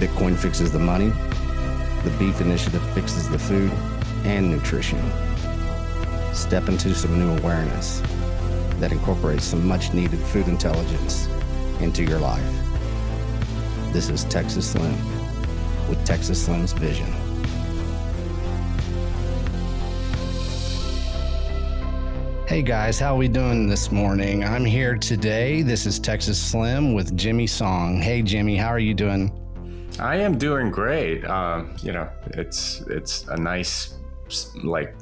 Bitcoin fixes the money, the Beef Initiative fixes the food and nutrition. Step into some new awareness that incorporates some much needed food intelligence into your life. This is Texas Slim with Texas Slim's Vision. Hey guys, how are we doing this morning? I'm here today. This is Texas Slim with Jimmy Song. Hey Jimmy, how are you doing? I am doing great. Um, you know, it's it's a nice like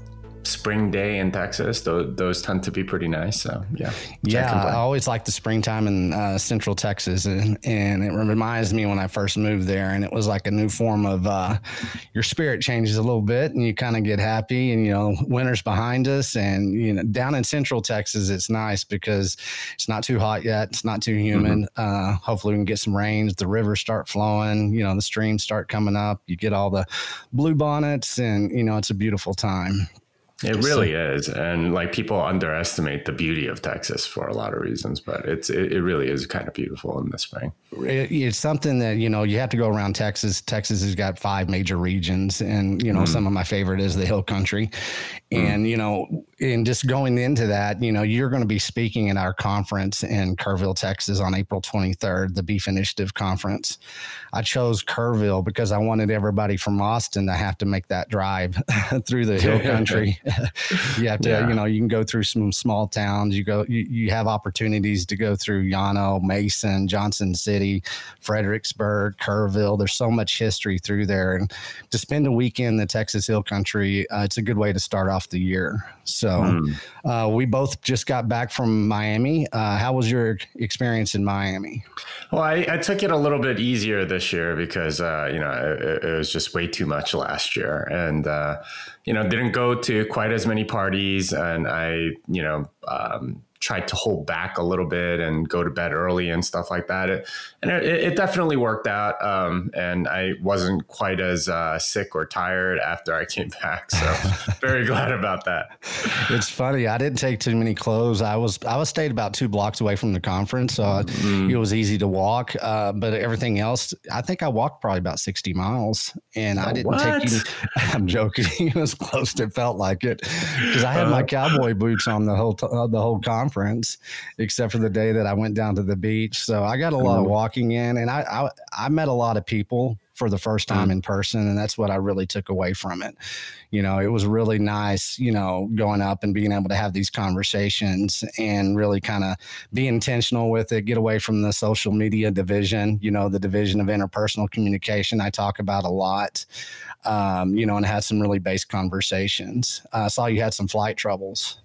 spring day in Texas. Those, those tend to be pretty nice. So yeah, yeah. I always like the springtime in uh, Central Texas, and, and it reminds me when I first moved there, and it was like a new form of uh, your spirit changes a little bit, and you kind of get happy, and you know, winter's behind us, and you know, down in Central Texas, it's nice because it's not too hot yet, it's not too humid. Mm-hmm. Uh, hopefully, we can get some rains. The rivers start flowing, you know, the streams start coming up. You get all the blue bonnets, and you know, it's a beautiful time. It really so, is, and like people underestimate the beauty of Texas for a lot of reasons, but it's it, it really is kind of beautiful in the spring. It, it's something that you know you have to go around Texas. Texas has got five major regions, and you know mm. some of my favorite is the Hill Country, mm. and you know, and just going into that, you know, you're going to be speaking at our conference in Kerrville, Texas, on April 23rd, the Beef Initiative Conference. I chose Kerrville because I wanted everybody from Austin to have to make that drive through the Hill Country. you have to, yeah. you know, you can go through some small towns. You go, you, you have opportunities to go through Llano, Mason, Johnson City, Fredericksburg, Kerrville. There's so much history through there, and to spend a weekend in the Texas Hill Country, uh, it's a good way to start off the year. So, mm. uh, we both just got back from Miami. Uh, how was your experience in Miami? Well, I, I, took it a little bit easier this year because uh, you know it, it, was just way too much last year, and uh, you know didn't go to quite as many parties, and I you know um, tried to hold back a little bit and go to bed early and stuff like that. It, and it, it, definitely worked out. Um, and I wasn't quite as uh, sick or tired after I came back. So very glad about that. It's funny. I didn't take too many clothes. I was I was stayed about two blocks away from the conference, so mm-hmm. it was easy to walk. Uh, but everything else, I think I walked probably about sixty miles, and oh, I didn't what? take. Any, I'm joking. it was close. It felt like it because I had uh, my cowboy boots on the whole t- uh, the whole conference conference, except for the day that I went down to the beach. So I got a lot of mm-hmm. walking in, and I, I, I met a lot of people for the first time mm. in person and that's what I really took away from it. You know, it was really nice, you know, going up and being able to have these conversations and really kind of be intentional with it, get away from the social media division, you know, the division of interpersonal communication I talk about a lot. Um, you know, and had some really base conversations. I uh, saw you had some flight troubles.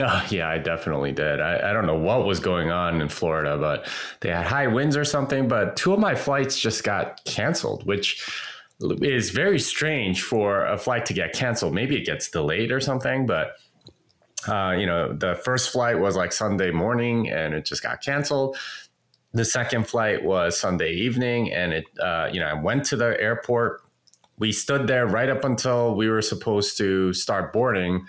Oh, yeah, I definitely did. I, I don't know what was going on in Florida, but they had high winds or something. But two of my flights just got canceled, which is very strange for a flight to get canceled. Maybe it gets delayed or something, but uh, you know, the first flight was like Sunday morning and it just got canceled. The second flight was Sunday evening, and it, uh, you know, I went to the airport. We stood there right up until we were supposed to start boarding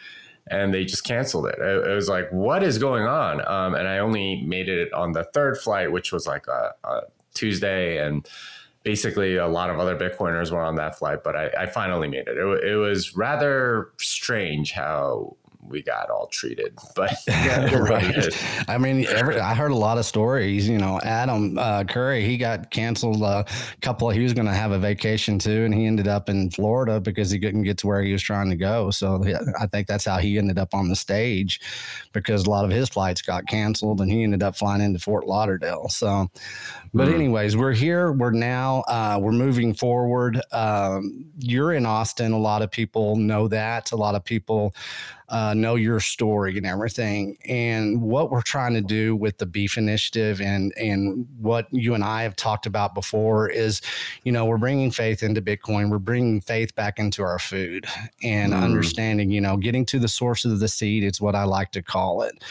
and they just canceled it. It, it was like, what is going on? Um, and I only made it on the third flight, which was like a, a, Tuesday, and basically a lot of other Bitcoiners were on that flight, but I, I finally made it. it. It was rather strange how we got all treated. But yeah, right. I mean, every, I heard a lot of stories. You know, Adam uh, Curry, he got canceled a couple. Of, he was going to have a vacation too, and he ended up in Florida because he couldn't get to where he was trying to go. So I think that's how he ended up on the stage because a lot of his flights got canceled, and he ended up flying into Fort Lauderdale. So, but mm. anyways, we're here. We're now uh, we're moving forward. Um, you're in Austin. A lot of people know that. A lot of people uh, know your story and everything. And what we're trying to do with the Beef Initiative and and what you and I have talked about before is, you know, we're bringing faith into Bitcoin. We're bringing faith back into our food and mm. understanding, you know, getting to the source of the seed. It's what I like to call it.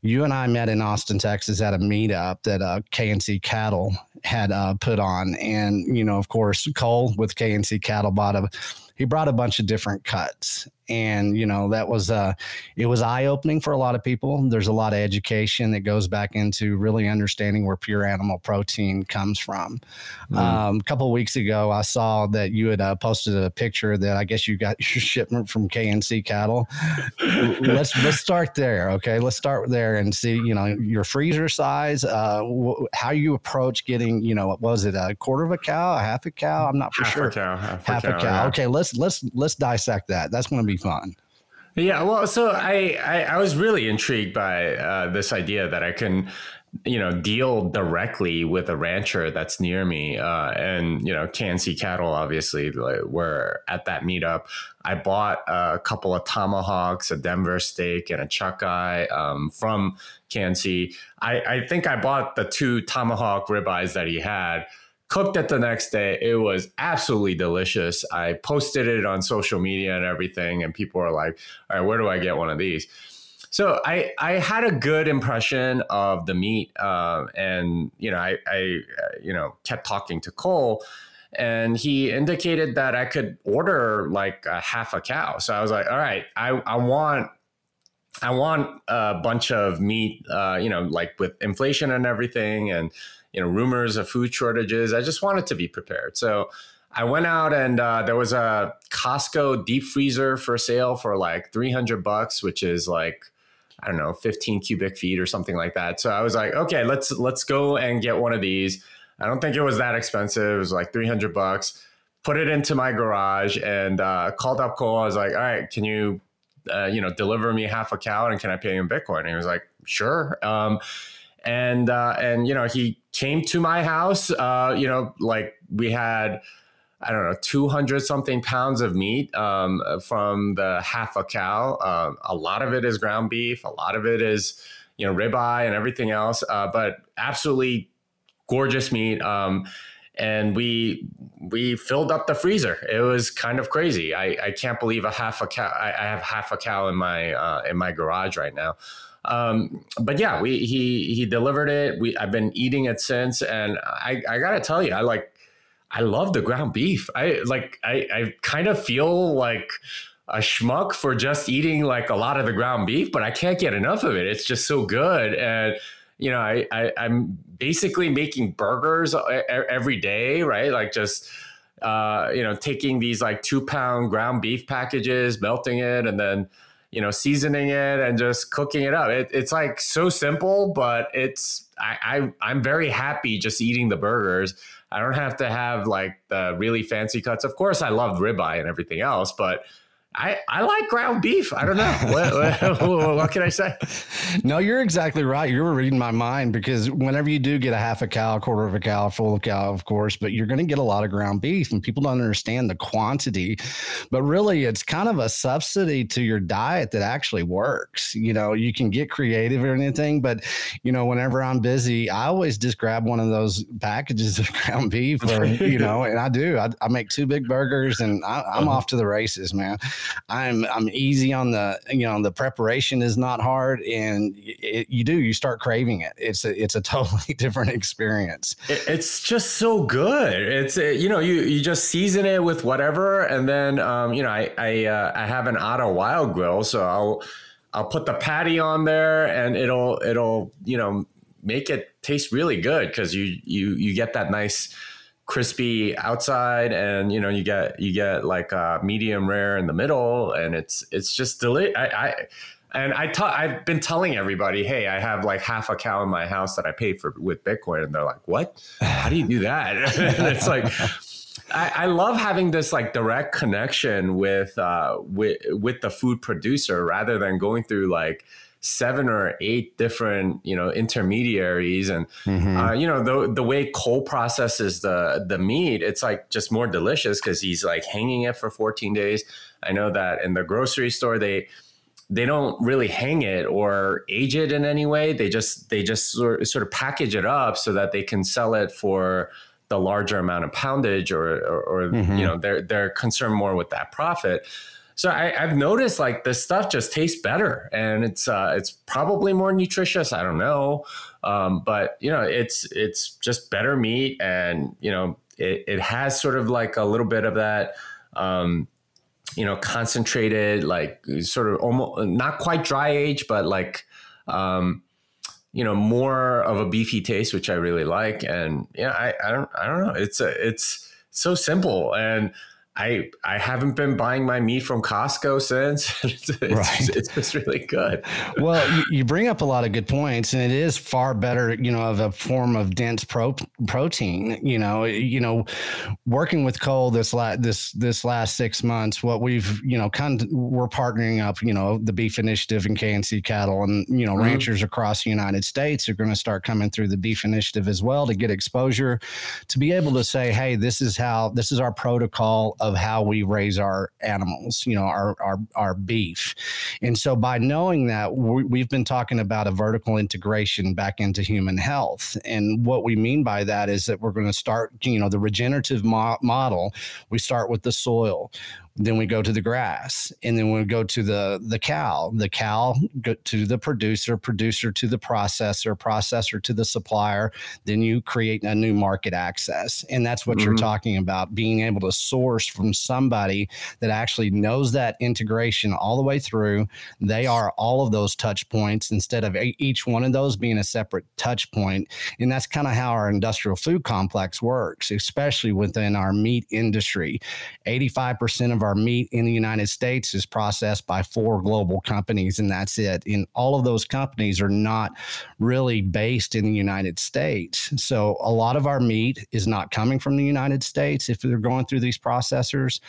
You and I met in Austin, Texas, at a meetup that uh, KNC Cattle had uh, put on, and you know, of course, Cole with KNC Cattle bought a he brought a bunch of different cuts and you know that was uh it was eye opening for a lot of people. There's a lot of education that goes back into really understanding where pure animal protein comes from. Mm. um, a couple weeks ago i saw that you had uh, posted a picture that i guess you got your shipment from knc cattle. Let's let's start there okay? Let's start there and see you know your freezer size uh wh- how you approach getting you know what was it a quarter of a cow a half a cow? I'm not for half sure. a cow, half, half a cow, a cow. Yeah. okay let's let's let's dissect that. That's going to be fun. Yeah, well, so I, I, I was really intrigued by uh, this idea that I can, you know, deal directly with a rancher that's near me, uh, and you know, KNC cattle. Obviously, like, were at that meetup. I bought a couple of tomahawks, a Denver steak, and a chuck eye um, from KNC. I, I think I bought the two tomahawk ribeyes that he had cooked it the next day. It was absolutely delicious. I posted it on social media and everything, and people were like, "All right, where do I get one of these?" So I I had a good impression of the meat, uh, and you know I I uh, you know kept talking to Cole. And he indicated that I could order like a half a cow. So I was like, all right, I, I want I want a bunch of meat, uh, you know, like with inflation and everything, and you know rumors of food shortages. I just wanted to be prepared. So I went out and uh, there was a Costco deep freezer for sale for like 300 bucks, which is like I don't know, 15 cubic feet or something like that. So I was like, okay, let's let's go and get one of these. I don't think it was that expensive. It was like 300 bucks. Put it into my garage and uh, called up Cole. I was like, all right, can you, uh, you know, deliver me half a cow and can I pay you in Bitcoin? And he was like, sure. Um, and uh, and you know he came to my house. Uh, you know, like we had. I don't know, 200 something pounds of meat um, from the half a cow. Um, a lot of it is ground beef. A lot of it is, you know, ribeye and everything else. Uh, but absolutely gorgeous meat. Um, and we we filled up the freezer. It was kind of crazy. I, I can't believe a half a cow. I, I have half a cow in my uh, in my garage right now. Um, but yeah, we he he delivered it. We I've been eating it since, and I I gotta tell you, I like I love the ground beef. I like I I kind of feel like a schmuck for just eating like a lot of the ground beef, but I can't get enough of it. It's just so good, and you know I, I I'm basically making burgers every day, right? Like just. Uh, you know, taking these like two pound ground beef packages, melting it, and then you know, seasoning it and just cooking it up. It, it's like so simple, but it's I, I I'm very happy just eating the burgers. I don't have to have like the really fancy cuts. Of course, I love ribeye and everything else, but I, I like ground beef. I don't know. what, what, what, can I say? No, you're exactly right. You were reading my mind because whenever you do get a half a cow, a quarter of a cow, full of cow, of course, but you're going to get a lot of ground beef and people don't understand the quantity. But really, it's kind of a subsidy to your diet that actually works. You know, you can get creative or anything, but, you know, whenever I'm busy, I always just grab one of those packages of ground beef or, you know, and I do. I, I make two big burgers and I, I'm uh-huh. off to the races, man. I'm I'm easy on the you know the preparation is not hard, and it, you do you start craving it. It's a it's a totally different experience. It, it's just so good. It's you know you you just season it with whatever, and then um, you know I I uh, I have an Otto Wilde grill, so I'll I'll put the patty on there, and it'll it'll you know make it taste really good because you you you get that nice crispy outside and you know you get you get like a medium rare in the middle and it's it's just delicious I, I and I've been telling everybody, hey, I have like half a cow in my house that I paid for with Bitcoin, and they're like, "What? How do you do that?" it's like I, I, love having this like direct connection with uh, with with the food producer rather than going through like seven or eight different you know intermediaries and mm-hmm. uh, you know the the way Cole processes the the meat it's like just more delicious because he's like hanging it for 14 days i know that in the grocery store they they don't really hang it or age it in any way they just they just sort, sort of package it up so that they can sell it for the larger amount of poundage or or, or mm-hmm. you know they're they're concerned more with that profit so I, have noticed like this stuff just tastes better, and it's uh, it's probably more nutritious. I don't know, um, but you know, it's it's just better meat, and you know, it, it has sort of like a little bit of that. Um, you know, concentrated, like sort of almost not quite dry age, but like, um, you know, more of a beefy taste, which I really like. And yeah, I, I don't, I don't know. It's a, it's so simple. And I I haven't been buying my meat from Costco since. it's, right. it's, just really good. well, you, you, bring up a lot of good points, and it is far better, you know, of a form of dense pro- protein. You know, you know, working with Cole this last this this last six months, what we've you know kind of we're partnering up, you know, the Beef Initiative and KNC Cattle, and you know, mm-hmm. ranchers across the United States are going to start coming through the Beef Initiative as well to get exposure, to be able to say, hey, this is how this is our protocol of how we raise our animals, you know, our our our beef. And so by knowing that, we, have been talking about a vertical integration back into human health. And what we mean by that is that we're going to start, you know, the regenerative mo- model. We start with the soil then we go to the grass and then we go to the the cow. The cow go to the producer producer to the processor processor to the supplier. Then you create a new market access. And that's what mm-hmm. you're talking about being able to source from somebody that actually knows that integration all the way through. They are all of those touch points instead of each one of those being a separate touch point. And that's kind of how our industrial food complex works especially within our meat industry. 85% of our meat in the United States is processed by four global companies, and that's it. And all of those companies are not really based in the United States. So a lot of our meat is not coming from the United States if they're going through these processors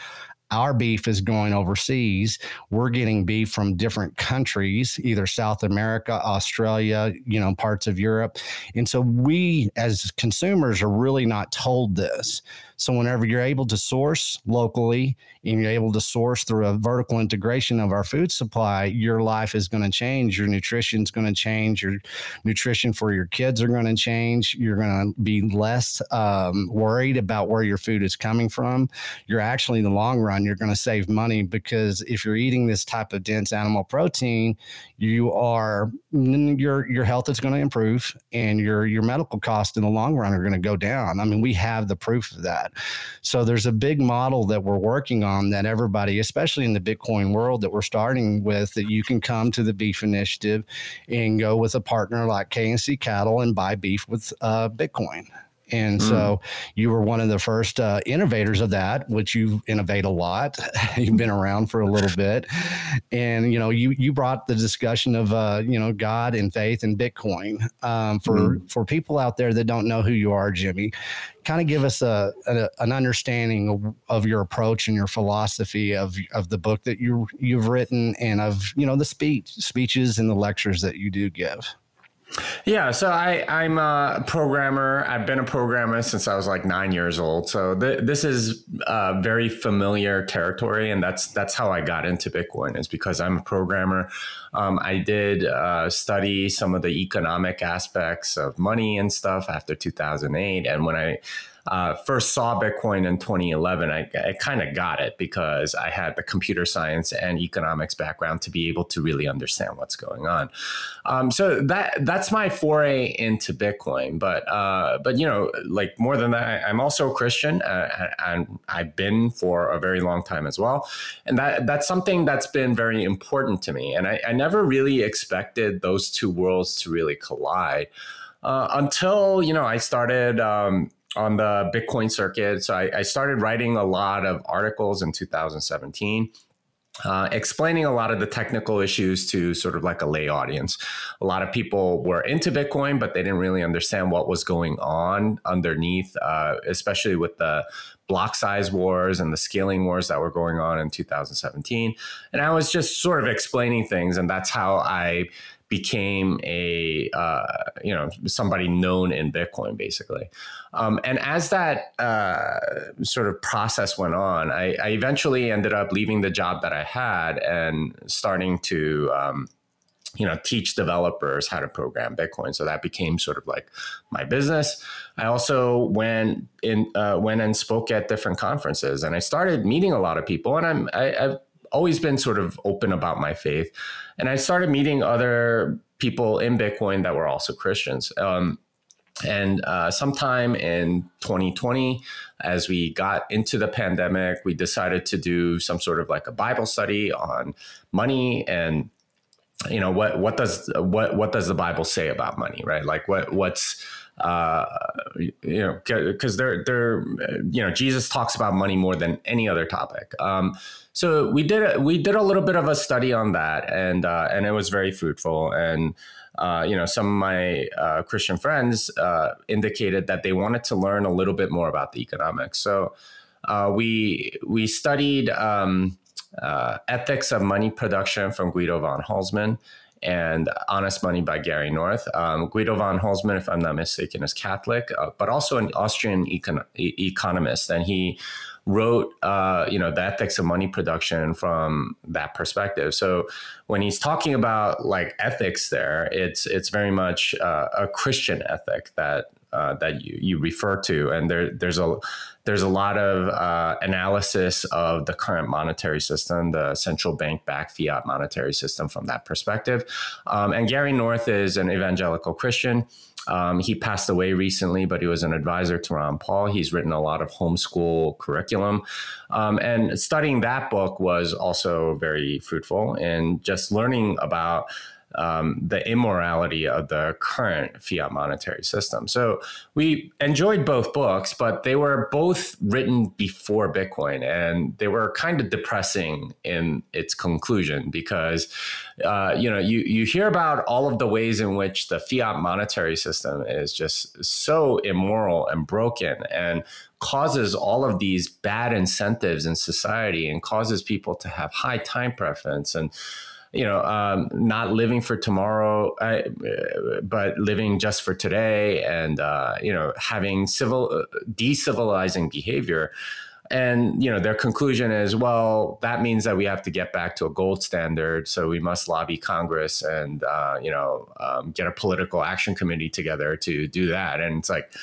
our beef is going overseas. We're getting beef from different countries, either South America, Australia, you know, parts of Europe. And so we as consumers are really not told this. So whenever you're able to source locally and you're able to source through a vertical integration of our food supply, your life is going to change. Your nutrition is going to change. Your nutrition for your kids are going to change. You're going to be less um, worried about where your food is coming from. You're actually, in the long run, you're going to save money because if you're eating this type of dense animal protein, you are your your health is going to improve and your your medical costs in the long run are going to go down. I mean, we have the proof of that. So there's a big model that we're working on that everybody, especially in the Bitcoin world that we're starting with, that you can come to the beef initiative and go with a partner like KNC Cattle and buy beef with uh, Bitcoin. And mm. so you were one of the first uh, innovators of that, which you innovate a lot. You've been around for a little bit, and you know you you brought the discussion of uh, you know God and faith and Bitcoin um, for mm. for people out there that don't know who you are, Jimmy. Kind of give us a, a an understanding of, of, your approach and your philosophy of of the book that you you've written and of you know the speech speeches and the lectures that you do give. Yeah, so I, I'm a programmer. I've been a programmer since I was like nine years old. So th- this is a very familiar territory, and that's that's how I got into Bitcoin. Is because I'm a programmer. Um, I did uh, study some of the economic aspects of money and stuff after 2008, and when I uh, first saw Bitcoin in 2011, I, I kind of got it because I had the computer science and economics background to be able to really understand what's going on. Um, so that that's my foray into Bitcoin. But uh, but you know, like more than that, I'm also a Christian, uh, and I've been for a very long time as well. And that that's something that's been very important to me. And I, I never really expected those two worlds to really collide. Uh, until you know I started um, on the Bitcoin circuit. So I, I started writing a lot of articles in 2017. Uh, explaining a lot of the technical issues to sort of like a lay audience. A lot of people were into Bitcoin, but they didn't really understand what was going on underneath, uh, especially with the block size wars and the scaling wars that were going on in 2017. And I was just sort of explaining things, and that's how I became a uh, you know somebody known in Bitcoin basically. Um, and as that uh, sort of process went on, I, I, eventually ended up leaving the job that I had and starting to um, you know teach developers how to program bitcoin. So that became sort of like my business. I also went in uh, went and spoke at different conferences and i started meeting a lot of people and i'm I, i have always been sort of open about my faith. And I started meeting other people in Bitcoin that were also Christians. Um, And uh, sometime in 2020, as we got into the pandemic, we decided to do some sort of like a Bible study on money and you know what what does what what does the Bible say about money, right? Like what what's uh, you know because they're they're you know Jesus talks about money more than any other topic. Um, so we did a, we did a little bit of a study on that, and uh, and it was very fruitful and uh, you know, some of my uh, Christian friends uh, indicated that they wanted to learn a little bit more about the economics. So uh, we we studied um, uh, ethics of money production from Guido von Hülsmann and Honest Money by Gary North. Um, Guido von Hülsmann, if I'm not mistaken, is Catholic, but also an Austrian econ- e- economist, and he wrote, uh, you know, the ethics of money production from that perspective. So when he's talking about like ethics, there, it's it's very much uh, a Christian ethic that uh, that you, you refer to, and there there's a there's a lot of uh, analysis of the current monetary system, the central bank backed fiat monetary system from that perspective. Um, and Gary North is an evangelical Christian. Um, he passed away recently, but he was an advisor to Ron Paul. He's written a lot of homeschool curriculum. Um, and studying that book was also very fruitful and just learning about um, the immorality of the current fiat monetary system. So we enjoyed both books, but they were both written before Bitcoin, and they were kind of depressing in its conclusion because uh, you know you you hear about all of the ways in which the fiat monetary system is just so immoral and broken and causes all of these bad incentives in society and causes people to have high time preference and you know, um, not living for tomorrow, uh, but living just for today, and uh, you know, having civil uh, decivilizing behavior. And you know, their conclusion is, well, that means that we have to get back to a gold standard. So we must lobby Congress and uh, you know um, get a political action committee together to do that. And it's like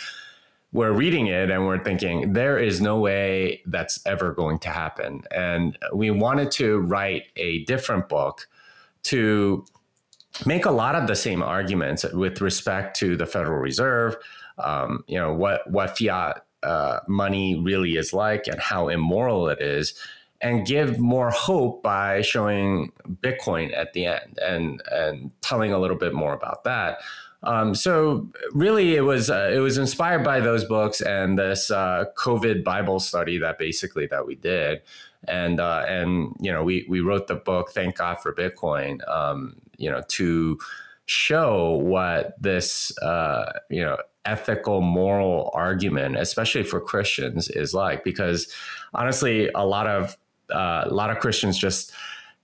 we're reading it and we're thinking there is no way that's ever going to happen. And we wanted to write a different book to make a lot of the same arguments with respect to the Federal Reserve, um, you know, what, what fiat uh, money really is like and how immoral it is, and give more hope by showing Bitcoin at the end and, and telling a little bit more about that. Um, so really, it was uh, it was inspired by those books and this uh, COVID Bible study that basically that we did and uh, and you know we we wrote the book thank god for bitcoin um, you know to show what this uh, you know ethical moral argument especially for christians is like. Because honestly a lot of uh, a lot of christians just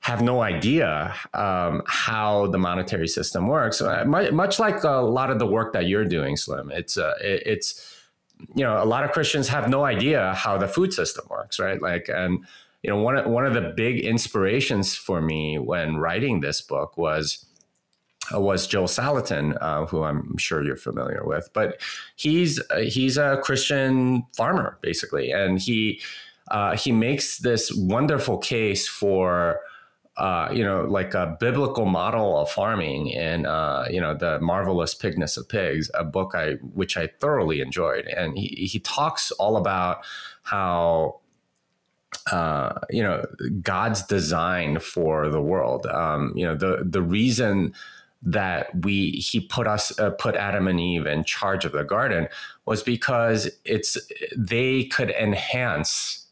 have no idea um, how the monetary system works. Uh, much like a lot of the work that you're doing slim. It's uh, it's you know a lot of christians have no idea how the food system works right? Like and you know, one of, one of the big inspirations for me when writing this book was uh, was Joel Salatin, uh, who I'm sure you're familiar with. But he's uh, he's a Christian farmer basically, and he uh, he makes this wonderful case for. Uh, you know, like a biblical model of farming in, uh, you know, the marvelous pigness of pigs, a book I which I thoroughly enjoyed, and he he talks all about how uh, you know God's design for the world. Um, you know the the reason that we he put us uh, put Adam and Eve in charge of the garden was because it's they could enhance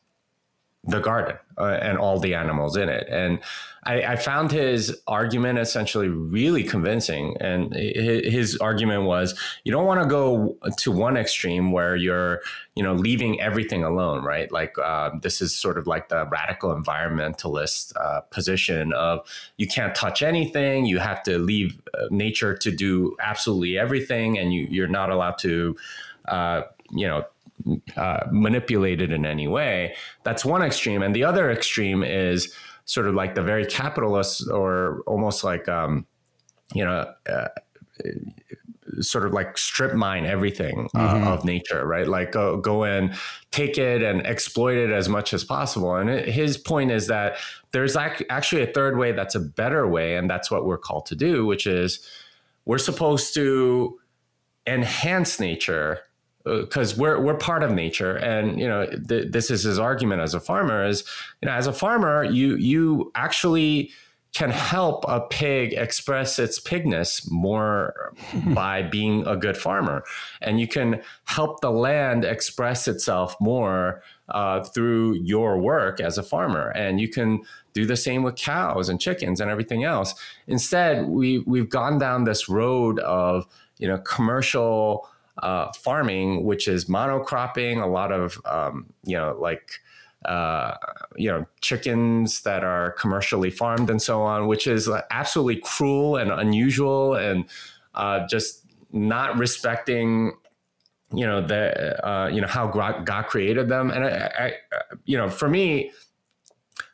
the garden uh, and all the animals in it. And I, I, found his argument essentially really convincing. And his argument was you don't want to go to one extreme where you're, you know, leaving everything alone, right? Like uh, this is sort of like the radical environmentalist uh, position of you can't touch anything, you have to leave uh, nature to do absolutely everything, and you, you're not allowed to, uh, you know, uh, manipulated in any way. That's one extreme, and the other extreme is sort of like the very capitalist, or almost like um, you know. Uh, sort of like strip mine everything uh, mm-hmm. of nature, right? Like go go in, take it and exploit it as much as possible. And it, his point is that there's ac- actually a third way that's a better way, and that's what we're called to do, which is we're supposed to enhance nature because we're we're part of nature and you know th- this is his argument as a farmer is you know as a farmer you you actually can help a pig express its pigness more by being a good farmer. And you can help the land express itself more uh, through your work as a farmer. And you can do the same with cows and chickens and everything else. Instead, we, we've gone down this road of, you know, commercial uh, farming, which is monocropping, a lot of, um, you know, like, uh, you know, chickens that are commercially farmed and so on, which is absolutely cruel and unusual and uh, just not respecting, you know, the uh, you know how God created them. And I, I, you know, for me,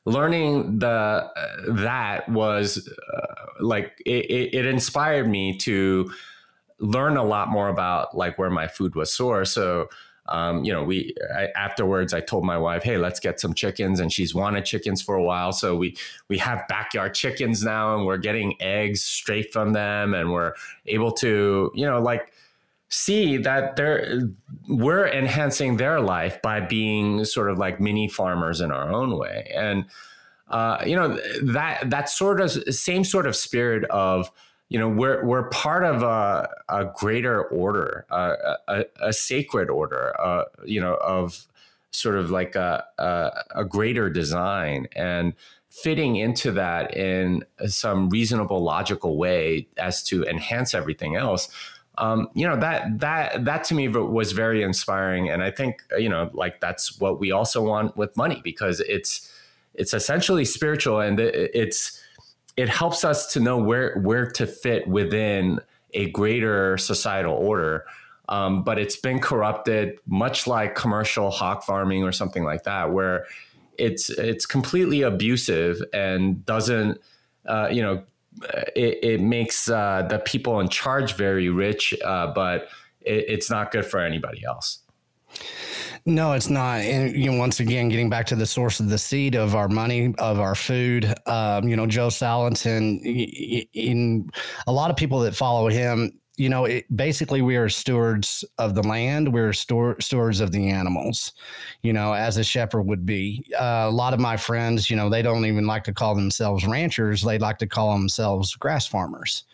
learning the that was uh, like it, it inspired me to learn a lot more about like where my food was sourced. So um, you know, we I, afterwards I told my wife, "Hey, let's get some chickens," and she's wanted chickens for a while. So we we have backyard chickens now, and we're getting eggs straight from them, and we're able to, you know, like see that they're we're enhancing their life by being sort of like mini farmers in our own way, and uh, you know that that sort of same sort of spirit of you know we're we're part of a, a greater order a, a, a sacred order uh, you know of sort of like a, a, a greater design. And fitting into that in some reasonable logical way as to enhance everything else um, you know that that that to me was very inspiring. And i think you know like that's what we also want with money because it's it's essentially spiritual and it's it helps us to know where where to fit within a greater societal order. Um, but it's been corrupted, much like commercial hog farming or something like that, where it's it's completely abusive and doesn't, uh, you know, it, it makes uh, the people in charge very rich, uh, but it, it's not good for anybody else. No, it's not. And you know, once again, getting back to the source of the seed of our money, of our food. Um, you know, Joe Salatin. In a lot of people that follow him, you know, it, basically we are stewards of the land. We're stewards of the animals. You know, as a shepherd would be. Uh, a lot of my friends, you know, they don't even like to call themselves ranchers. They like to call themselves grass farmers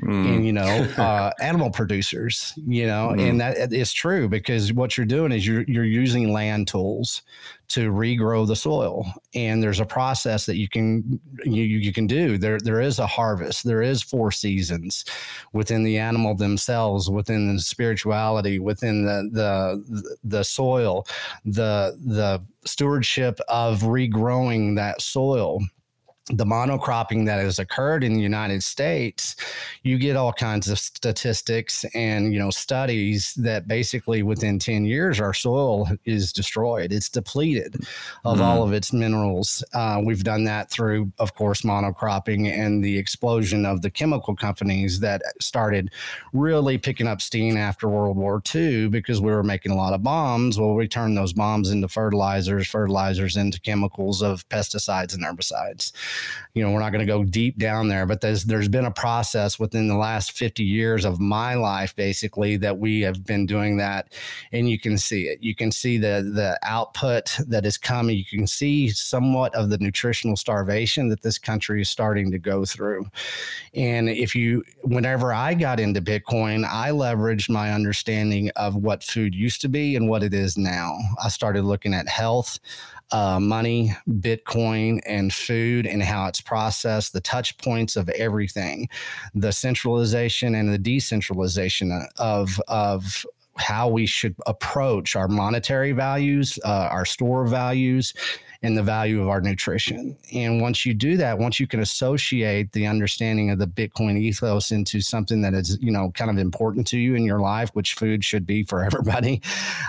mm. and you know uh, animal producers you know mm. and that is true because what you're doing is you're you're using land tools to regrow the soil and there's a process that you can you, you can do there there is a harvest there is four seasons within the animal themselves within the spirituality within the the the soil the the stewardship of regrowing that soil the monocropping that has occurred in the United States, you get all kinds of statistics and you know studies that basically within 10 years our soil is destroyed. It's depleted of mm. all of its minerals. Uh, we've done that through, of course, monocropping and the explosion of the chemical companies that started really picking up steam after World War II because we were making a lot of bombs. Well, we turned those bombs into fertilizers, fertilizers into chemicals of pesticides and herbicides you know, we're not going to go deep down there, but there's there's been a process within the last 50 years of my life, basically, that we have been doing that, and you can see it. You can see the the output that is coming. You can see somewhat of the nutritional starvation that this country is starting to go through. And if you, whenever I got into Bitcoin, I leveraged my understanding of what food used to be and what it is now. I started looking at health uh, money, Bitcoin, and food, and how it's processed, the touch points of everything, the centralization and the decentralization of of how we should approach our monetary values, uh, our store values, and the value of our nutrition. And once you do that, once you can associate the understanding of the Bitcoin ethos into something that is, you know, kind of important to you in your life, which food should be for everybody.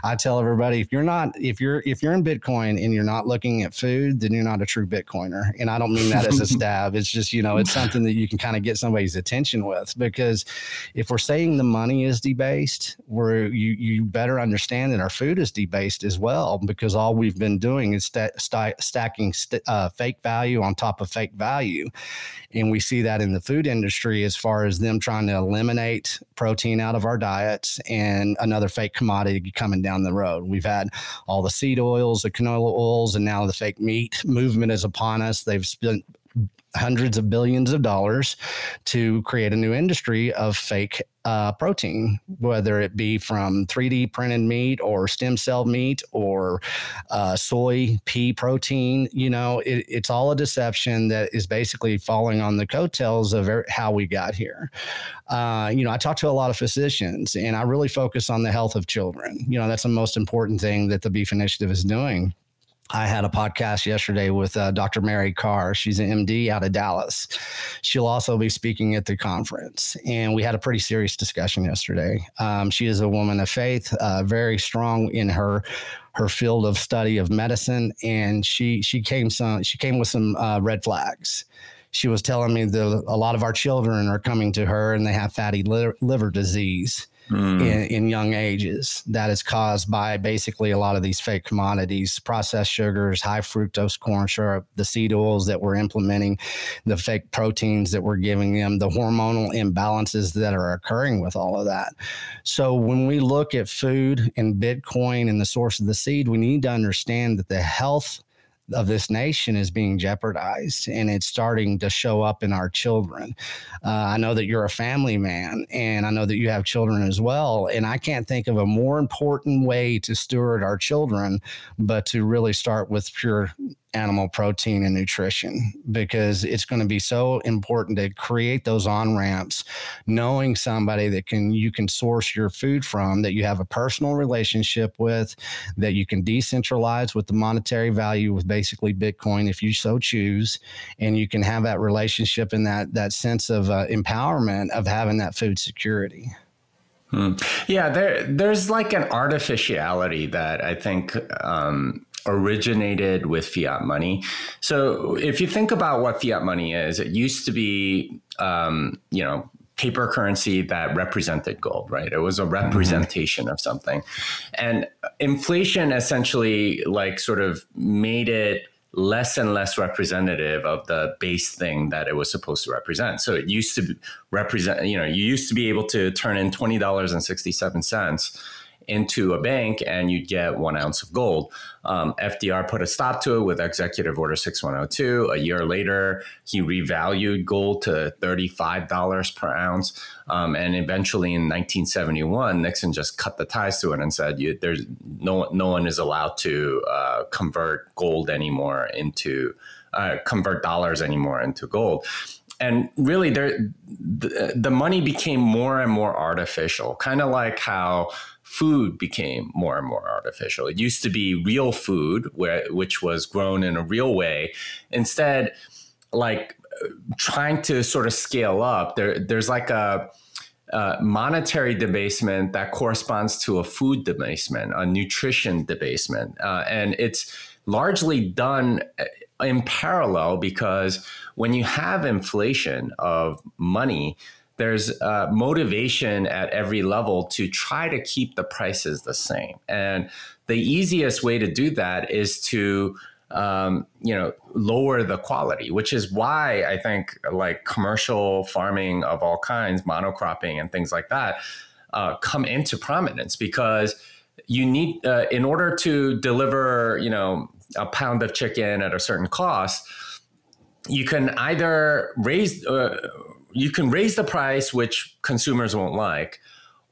I tell everybody if you're not if you're if you're in Bitcoin and you're not looking at food, then you're not a true Bitcoiner. And I don't mean that as a stab. It's just, you know, it's something that you can kind of get somebody's attention with because if we're saying the money is debased, we're you you better understand that our food is debased as well because all we've been doing is st- st- stacking st- uh, fake value on top of fake value. And we see that in the food industry as far as them trying to eliminate protein out of our diets and another fake commodity coming down the road. We've had all the seed oils, the canola oils, and now the fake meat movement is upon us. They've spent hundreds of billions of dollars to create a new industry of fake uh, protein, whether it be from 3D printed meat or stem cell meat or uh, soy pea protein. You know, it, it's all a deception that is basically falling on the coattails of er, how we got here. Uh, you know, I talk to a lot of physicians and I really focus on the health of children. You know, that's the most important thing that the Beef Initiative is doing. I had a podcast yesterday with uh, Dr. Mary Carr. She's an MD out of Dallas. She'll also be speaking at the conference. And we had a pretty serious discussion yesterday. Um, she is a woman of faith, uh, very strong in her her field of study of medicine, and she she came some she came with some uh, red flags. She was telling me that a lot of our children are coming to her and they have fatty liver, liver disease mm. in, in young ages that is caused by basically a lot of these fake commodities, processed sugars, high fructose corn syrup, the seed oils that we're implementing, the fake proteins that we're giving them, the hormonal imbalances that are occurring with all of that. So when we look at food and Bitcoin and the source of the seed, we need to understand that the health of this nation is being jeopardized and it's starting to show up in our children. Uh, I know that you're a family man and I know that you have children as well. And I can't think of a more important way to steward our children, but to really start with pure animal protein and nutrition because it's going to be so important to create those on ramps knowing somebody that can you can source your food from that you have a personal relationship with that you can decentralize with the monetary value with basically bitcoin if you so choose and you can have that relationship and that that sense of uh, empowerment of having that food security Hmm. Yeah, there there's like an artificiality that I think um, originated with fiat money. So if you think about what fiat money is, it used to be, um, you know, paper currency that represented gold, right? It was a mm-hmm. representation mm-hmm. of something. And inflation essentially like sort of made it less and less representative of the base thing that it was supposed to represent. So it used to represent, you know, you used to be able to turn in $20.67 into a bank and you'd get one ounce of gold. Um, FDR put a stop to it with Executive Order 6102. A year later, he revalued gold to $35 per ounce. Um, and eventually in 1971, Nixon just cut the ties to it and said, there's no, no one is allowed to uh, convert gold anymore into, uh, convert dollars anymore into gold and really there the, the, money became more and more artificial kind of like how food became more and more artificial. It used to be real food, where, which was grown in a real way. Instead, like trying to sort of scale up, there, there's like a, monetary debasement that corresponds to a food debasement, a nutrition debasement. Uh, and it's largely done in parallel because when you have inflation of money, there's uh, motivation at every level to try to keep the prices the same. And the easiest way to do that is to um, you know lower the quality, which is why I think like commercial farming of all kinds, monocropping and things like that, uh, come into prominence because you need uh, in order to deliver you know a pound of chicken at a certain cost you can either raise uh, you can raise the price, which consumers won't like,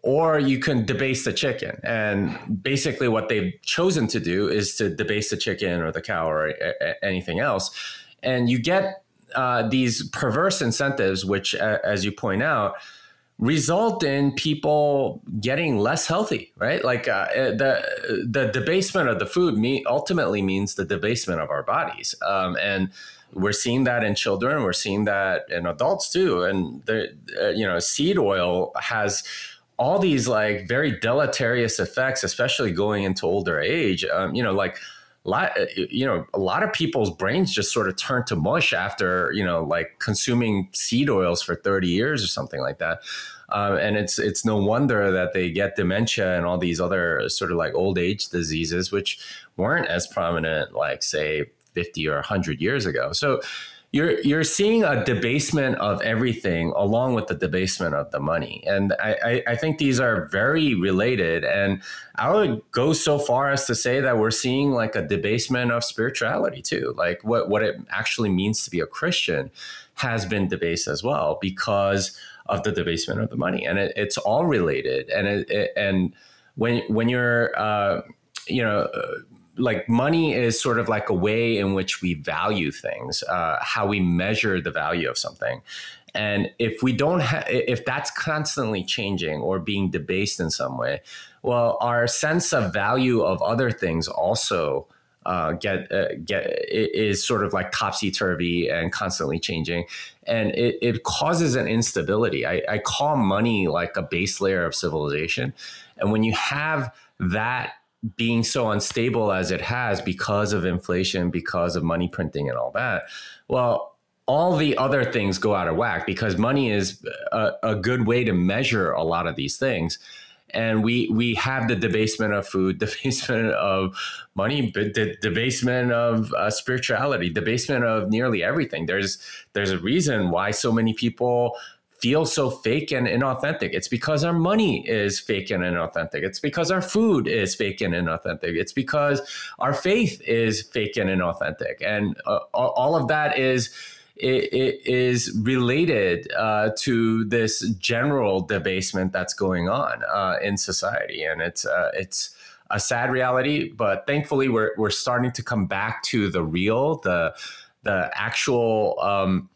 or you can debase the chicken. And basically, what they've chosen to do is to debase the chicken or the cow or a- anything else. And you get uh, these perverse incentives, which, uh, as you point out, result in people getting less healthy, right? Like uh, the the debasement of the food me- ultimately means the debasement of our bodies, um, and we're seeing that in children. We're seeing that in adults too. And the uh, you know seed oil has all these like very deleterious effects, especially going into older age. Um, you know, like lot, you know, a lot of people's brains just sort of turn to mush after you know, like consuming seed oils for thirty years or something like that. Um, and it's it's no wonder that they get dementia and all these other sort of like old age diseases, which weren't as prominent, like say 50 or 100 years ago. So you're you're seeing a debasement of everything along with the debasement of the money. And I, I, think these are very related. And i would go so far as to say that we're seeing like a debasement of spirituality too. Like what what it actually means to be a christian has been debased as well because of the debasement of the money. And it, it's all related. And it, it, and when when you're uh, you know like money is sort of like a way in which we value things, uh, how we measure the value of something. And if we don't have, if that's constantly changing or being debased in some way, well, our sense of value of other things also uh, get uh, get is sort of like topsy turvy and constantly changing, and it, it causes an instability. I, I call money like a base layer of civilization, and when you have that being so unstable as it has because of inflation, because of money printing and all that, well, all the other things go out of whack because money is a, a good way to measure a lot of these things and we we have the debasement of food, debasement of money, the debasement of uh, spirituality, debasement of nearly everything. There's there's a reason why so many people feel so fake and inauthentic. It's because our money is fake and inauthentic. It's because our food is fake and inauthentic. It's because our faith is fake and inauthentic. And uh, all of that is it, it is related uh, to this general debasement that's going on uh, in society, and it's uh, it's a sad reality. But thankfully, we're we're starting to come back to the real, the the actual. Um,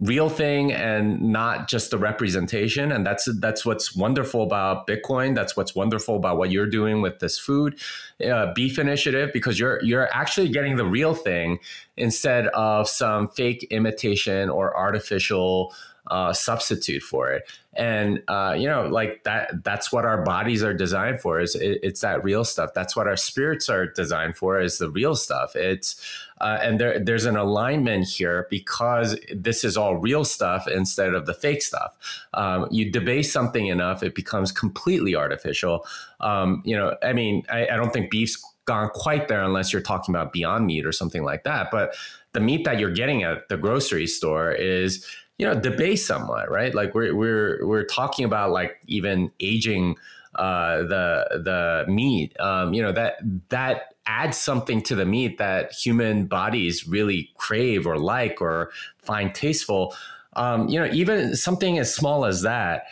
real thing and not just the representation. And that's that's what's wonderful about bitcoin. That's what's wonderful about what you're doing with this food uh, beef initiative because you're you're actually getting the real thing instead of some fake imitation or artificial uh, substitute for it and uh, you know like that that's what our bodies are designed for is it, it's that real stuff that's what our spirits are designed for is the real stuff it's uh, and there, there's an alignment here because this is all real stuff instead of the fake stuff. Um, you debase something enough, it becomes completely artificial. Um, you know, I mean, I, I don't think beef's gone quite there unless you're talking about Beyond Meat or something like that. But the meat that you're getting at the grocery store is you know debased somewhat right? Like we're we're we're talking about like even aging uh the the meat. Um you know that that adds something to the meat that human bodies really crave or like or find tasteful. Um, you know, even something as small as that,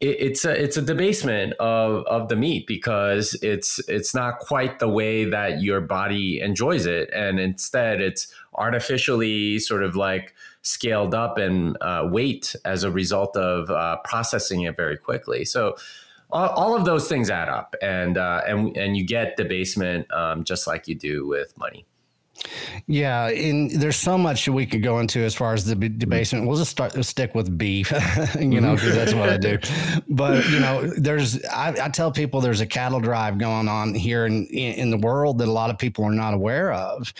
it, it's a it's a debasement of of the meat because it's it's not quite the way that your body enjoys it, and instead it's artificially sort of like scaled up in uh, weight as a result of uh, processing it very quickly. So all, all of those things add up, and uh, and and you get debasement um, just like you do with money. Yeah, and there's so much we could go into as far as the debasement. We'll just start stick with beef, you know, because that's what I do. But you know, there's I, I, tell people there's a cattle drive going on here in in the world that a lot of people are not aware of.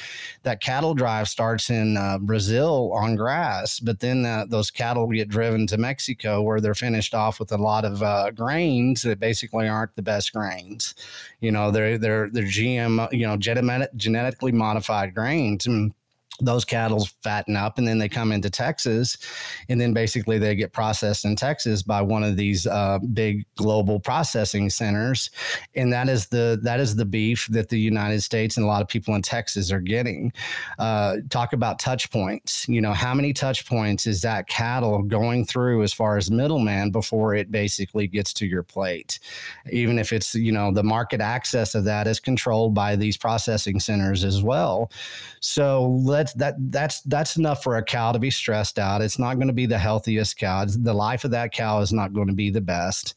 That cattle drive starts in uh, Brazil on grass, but then uh, those cattle get driven to Mexico where they're finished off with a lot of uh, grains that basically aren't the best grains. You know, they're they're they're GM, you know, genetically modified grains. And those cattle fatten up and then they come into Texas. And then basically they get processed in Texas by one of these uh, big global processing centers. And that is the that is the beef that the United States and a lot of people in Texas are getting. Uh, talk about touch points. You know how many touch points is that cattle going through as far as middleman before it basically gets to your plate? Even if it's you know the market access of that is controlled by these processing centers as well. So let that's that that's that's enough for a cow to be stressed out. It's not going to be the healthiest cow. The life of that cow is not going to be the best.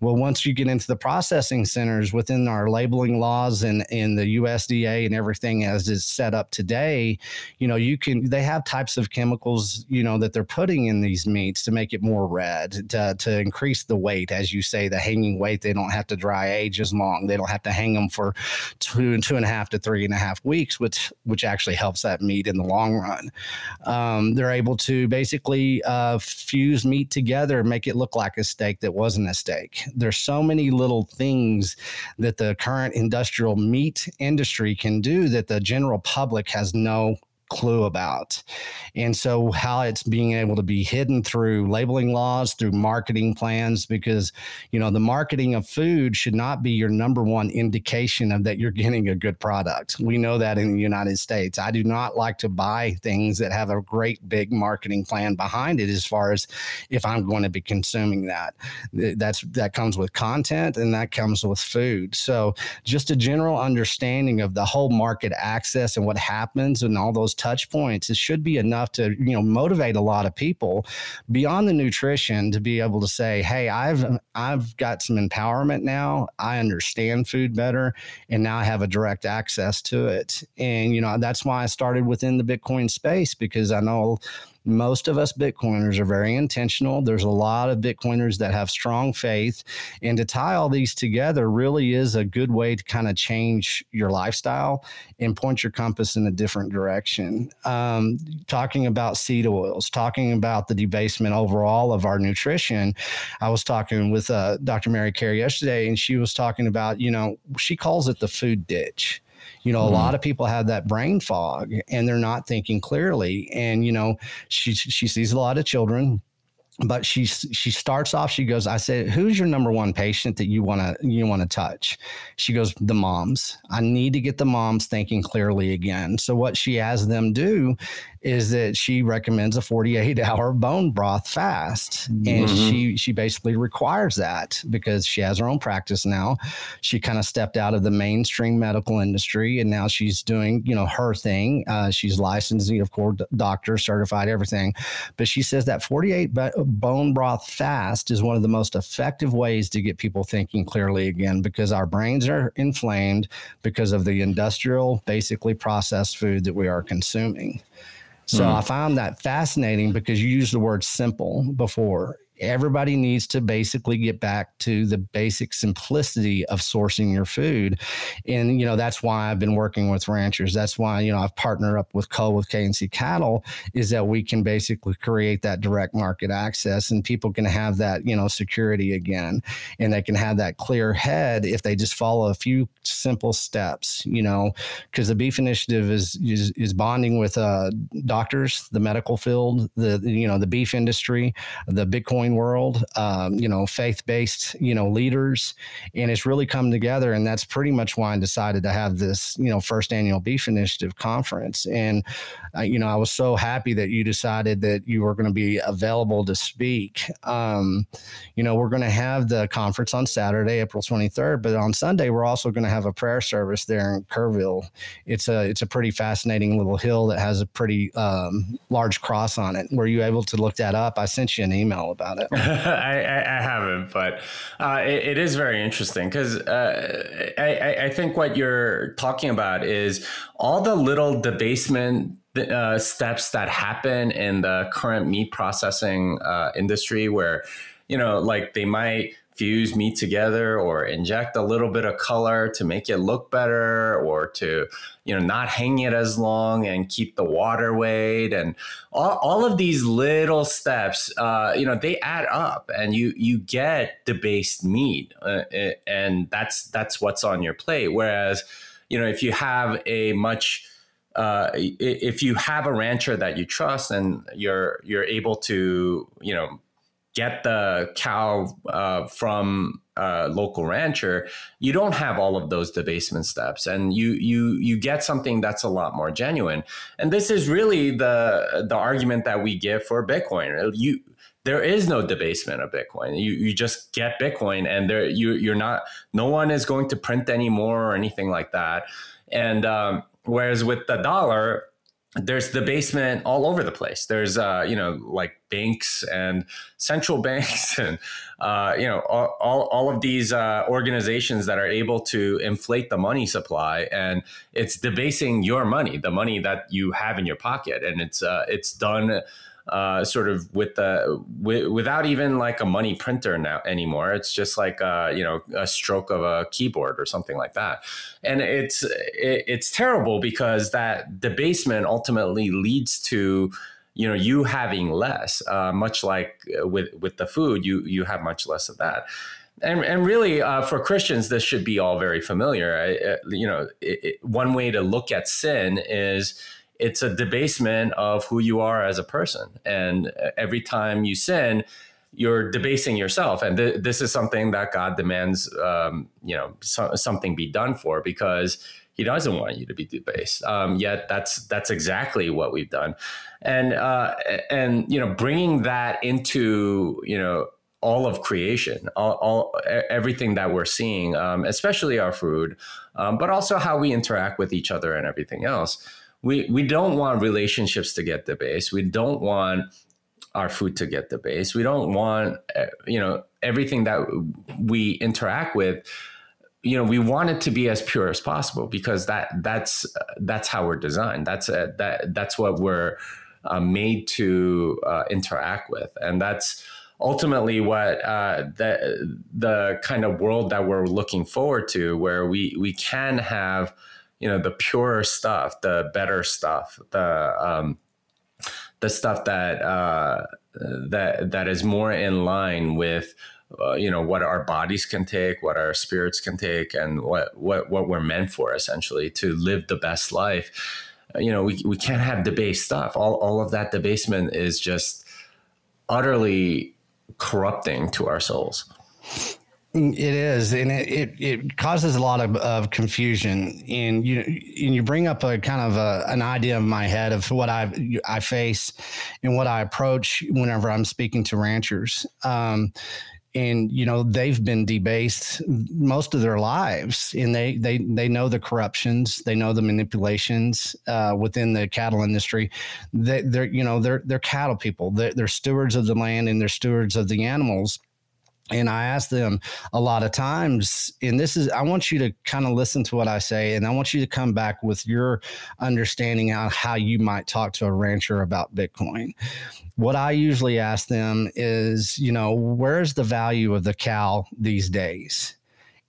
Well, once you get into the processing centers within our labeling laws and in the USDA and everything as is set up today, you know, you can they have types of chemicals, you know, that they're putting in these meats to make it more red, to, to increase the weight, as you say, the hanging weight. They don't have to dry age as long. They don't have to hang them for two and two and a half to three and a half weeks, which which actually helps that meat in the long run. Um, they're able to basically uh, fuse meat together, make it look like a steak that wasn't a steak. There's so many little things that the current industrial meat industry can do that the general public has no clue about. And so, how it's being able to be hidden through labeling laws, through marketing plans, because, you know, the marketing of food should not be your number one indication of that you're getting a good product. We know that in the United States. I do not like to buy things that have a great big marketing plan behind it as far as if I'm going to be consuming that. That's that comes with content and that comes with food. So, just a general understanding of the whole market access and what happens and all those touch points, it should be enough to, you know, motivate a lot of people beyond the nutrition to be able to say, "Hey, I've I've got some empowerment now. I understand food better and now I have a direct access to it." And you know, that's why I started within the Bitcoin space because I know most of us Bitcoiners are very intentional. There's a lot of Bitcoiners that have strong faith. And to tie all these together really is a good way to kind of change your lifestyle and point your compass in a different direction. Um, talking about seed oils, talking about the debasement overall of our nutrition. I was talking with uh, Dr. Mary Carey yesterday, and she was talking about, you know, she calls it the food ditch you know, mm. a lot of people have that brain fog and they're not thinking clearly. And, you know, she, she sees a lot of children but she she starts off she goes i said who's your number one patient that you want to you want to touch she goes the moms i need to get the moms thinking clearly again so what she has them do is that she recommends a 48 hour bone broth fast. And mm-hmm. she she basically requires that because she has her own practice now. She kind of stepped out of the mainstream medical industry and now she's doing you know her thing. Uh, she's licensed of course doctor certified everything. But she says that 48 bone broth fast is one of the most effective ways to get people thinking clearly again because our brains are inflamed because of the industrial basically processed food that we are consuming so mm. I found that fascinating because you used the word simple before everybody needs to basically get back to the basic simplicity of sourcing your food. And, you know, that's why I've been working with ranchers. That's why, you know, I've partnered up with Co with KNC Cattle is that we can basically create that direct market access and people can have that, you know, security again. And they can have that clear head if they just follow a few simple steps, you know, because the beef initiative is, is, is bonding with uh, doctors, the medical field, the, you know, the beef industry, the Bitcoin world, um, you know, faith based, you know, leaders. And it's really come together. And that's pretty much why I decided to have this, you know, first annual Beef Initiative conference. And, uh, you know, I was so happy that you decided that you were going to be available to speak. Um, you know, we're going to have the conference on Saturday, April 23rd, but on Sunday, we're also going to have a prayer service there in Kerrville. It's a, it's a pretty fascinating little hill that has a pretty um, large cross on it. Were you able to look that up? I sent you an email about it it. I, I, haven't, but uh, it, it is very interesting because uh, I, I think what you're talking about is all the little debasement uh, steps that happen in the current meat processing uh, industry where you know like they might fuse meat together or inject a little bit of color to make it look better or to you know not hang it as long and keep the water weight and all, all of these little steps uh, you know they add up and you you get the debased meat uh, and that's that's what's on your plate. Whereas you know if you have a much uh, if you have a rancher that you trust and you're you're able to you know get the cow uh, from a local rancher, you don't have all of those debasement steps, and you you you get something that's a lot more genuine. And this is really the the argument that we give for Bitcoin. You there is no debasement of Bitcoin. You you just get Bitcoin, and there you you're not. No one is going to print anymore or anything like that. And um, whereas with the dollar, there's debasement all over the place. There's, uh, you know, like banks and central banks and, uh, you know, all, all, all of these uh, organizations that are able to inflate the money supply and it's debasing your money, the money that you have in your pocket. And it's, uh, it's done uh, sort of with the w- without even like a money printer now anymore. It's just like uh, you know a stroke of a keyboard or something like that, and it's it, it's terrible because that debasement ultimately leads to you know you having less. Uh, much like with with the food, you you have much less of that. And, and really, uh, for Christians, this should be all very familiar. I, uh, you know, it, it, one way to look at sin is it's a debasement of who you are as a person. And every time you sin, you're debasing yourself. And th- this is something that God demands, um, you know, so- something be done for because he doesn't want you to be debased. Um, yet that's that's exactly what we've done, and uh, and you know, bringing that into you know all of creation, all, all everything that we're seeing, um, especially our food, um, but also how we interact with each other and everything else. We we don't want relationships to get debased. We don't want our food to get debased. We don't want uh, you know everything that we interact with. You know, we want it to be as pure as possible because that that's that's how we're designed. That's a, uh, that that's what we're uh, made to uh, interact with, and that's ultimately what uh, the the kind of world that we're looking forward to, where we we can have you know the purer stuff, the better stuff, the um, the stuff that uh, that that is more in line with uh, you know what our bodies can take, what our spirits can take, and what what what we're meant for essentially to live the best life. You know, we, we can't have debased stuff. All all of that debasement is just utterly corrupting to our souls. It is, and it, it, it, causes a lot of, of confusion. And you and you bring up a kind of a, an idea in my head of what I I face and what I approach whenever I'm speaking to ranchers. Um, and you know they've been debased most of their lives and they they they know the corruptions they know the manipulations uh, within the cattle industry they, they're you know they're they're cattle people they're, they're stewards of the land and they're stewards of the animals and I ask them a lot of times, and this is, I want you to kind of listen to what I say, and I want you to come back with your understanding on how you might talk to a rancher about Bitcoin what I usually ask them is, you know, where's the value of the cow these days?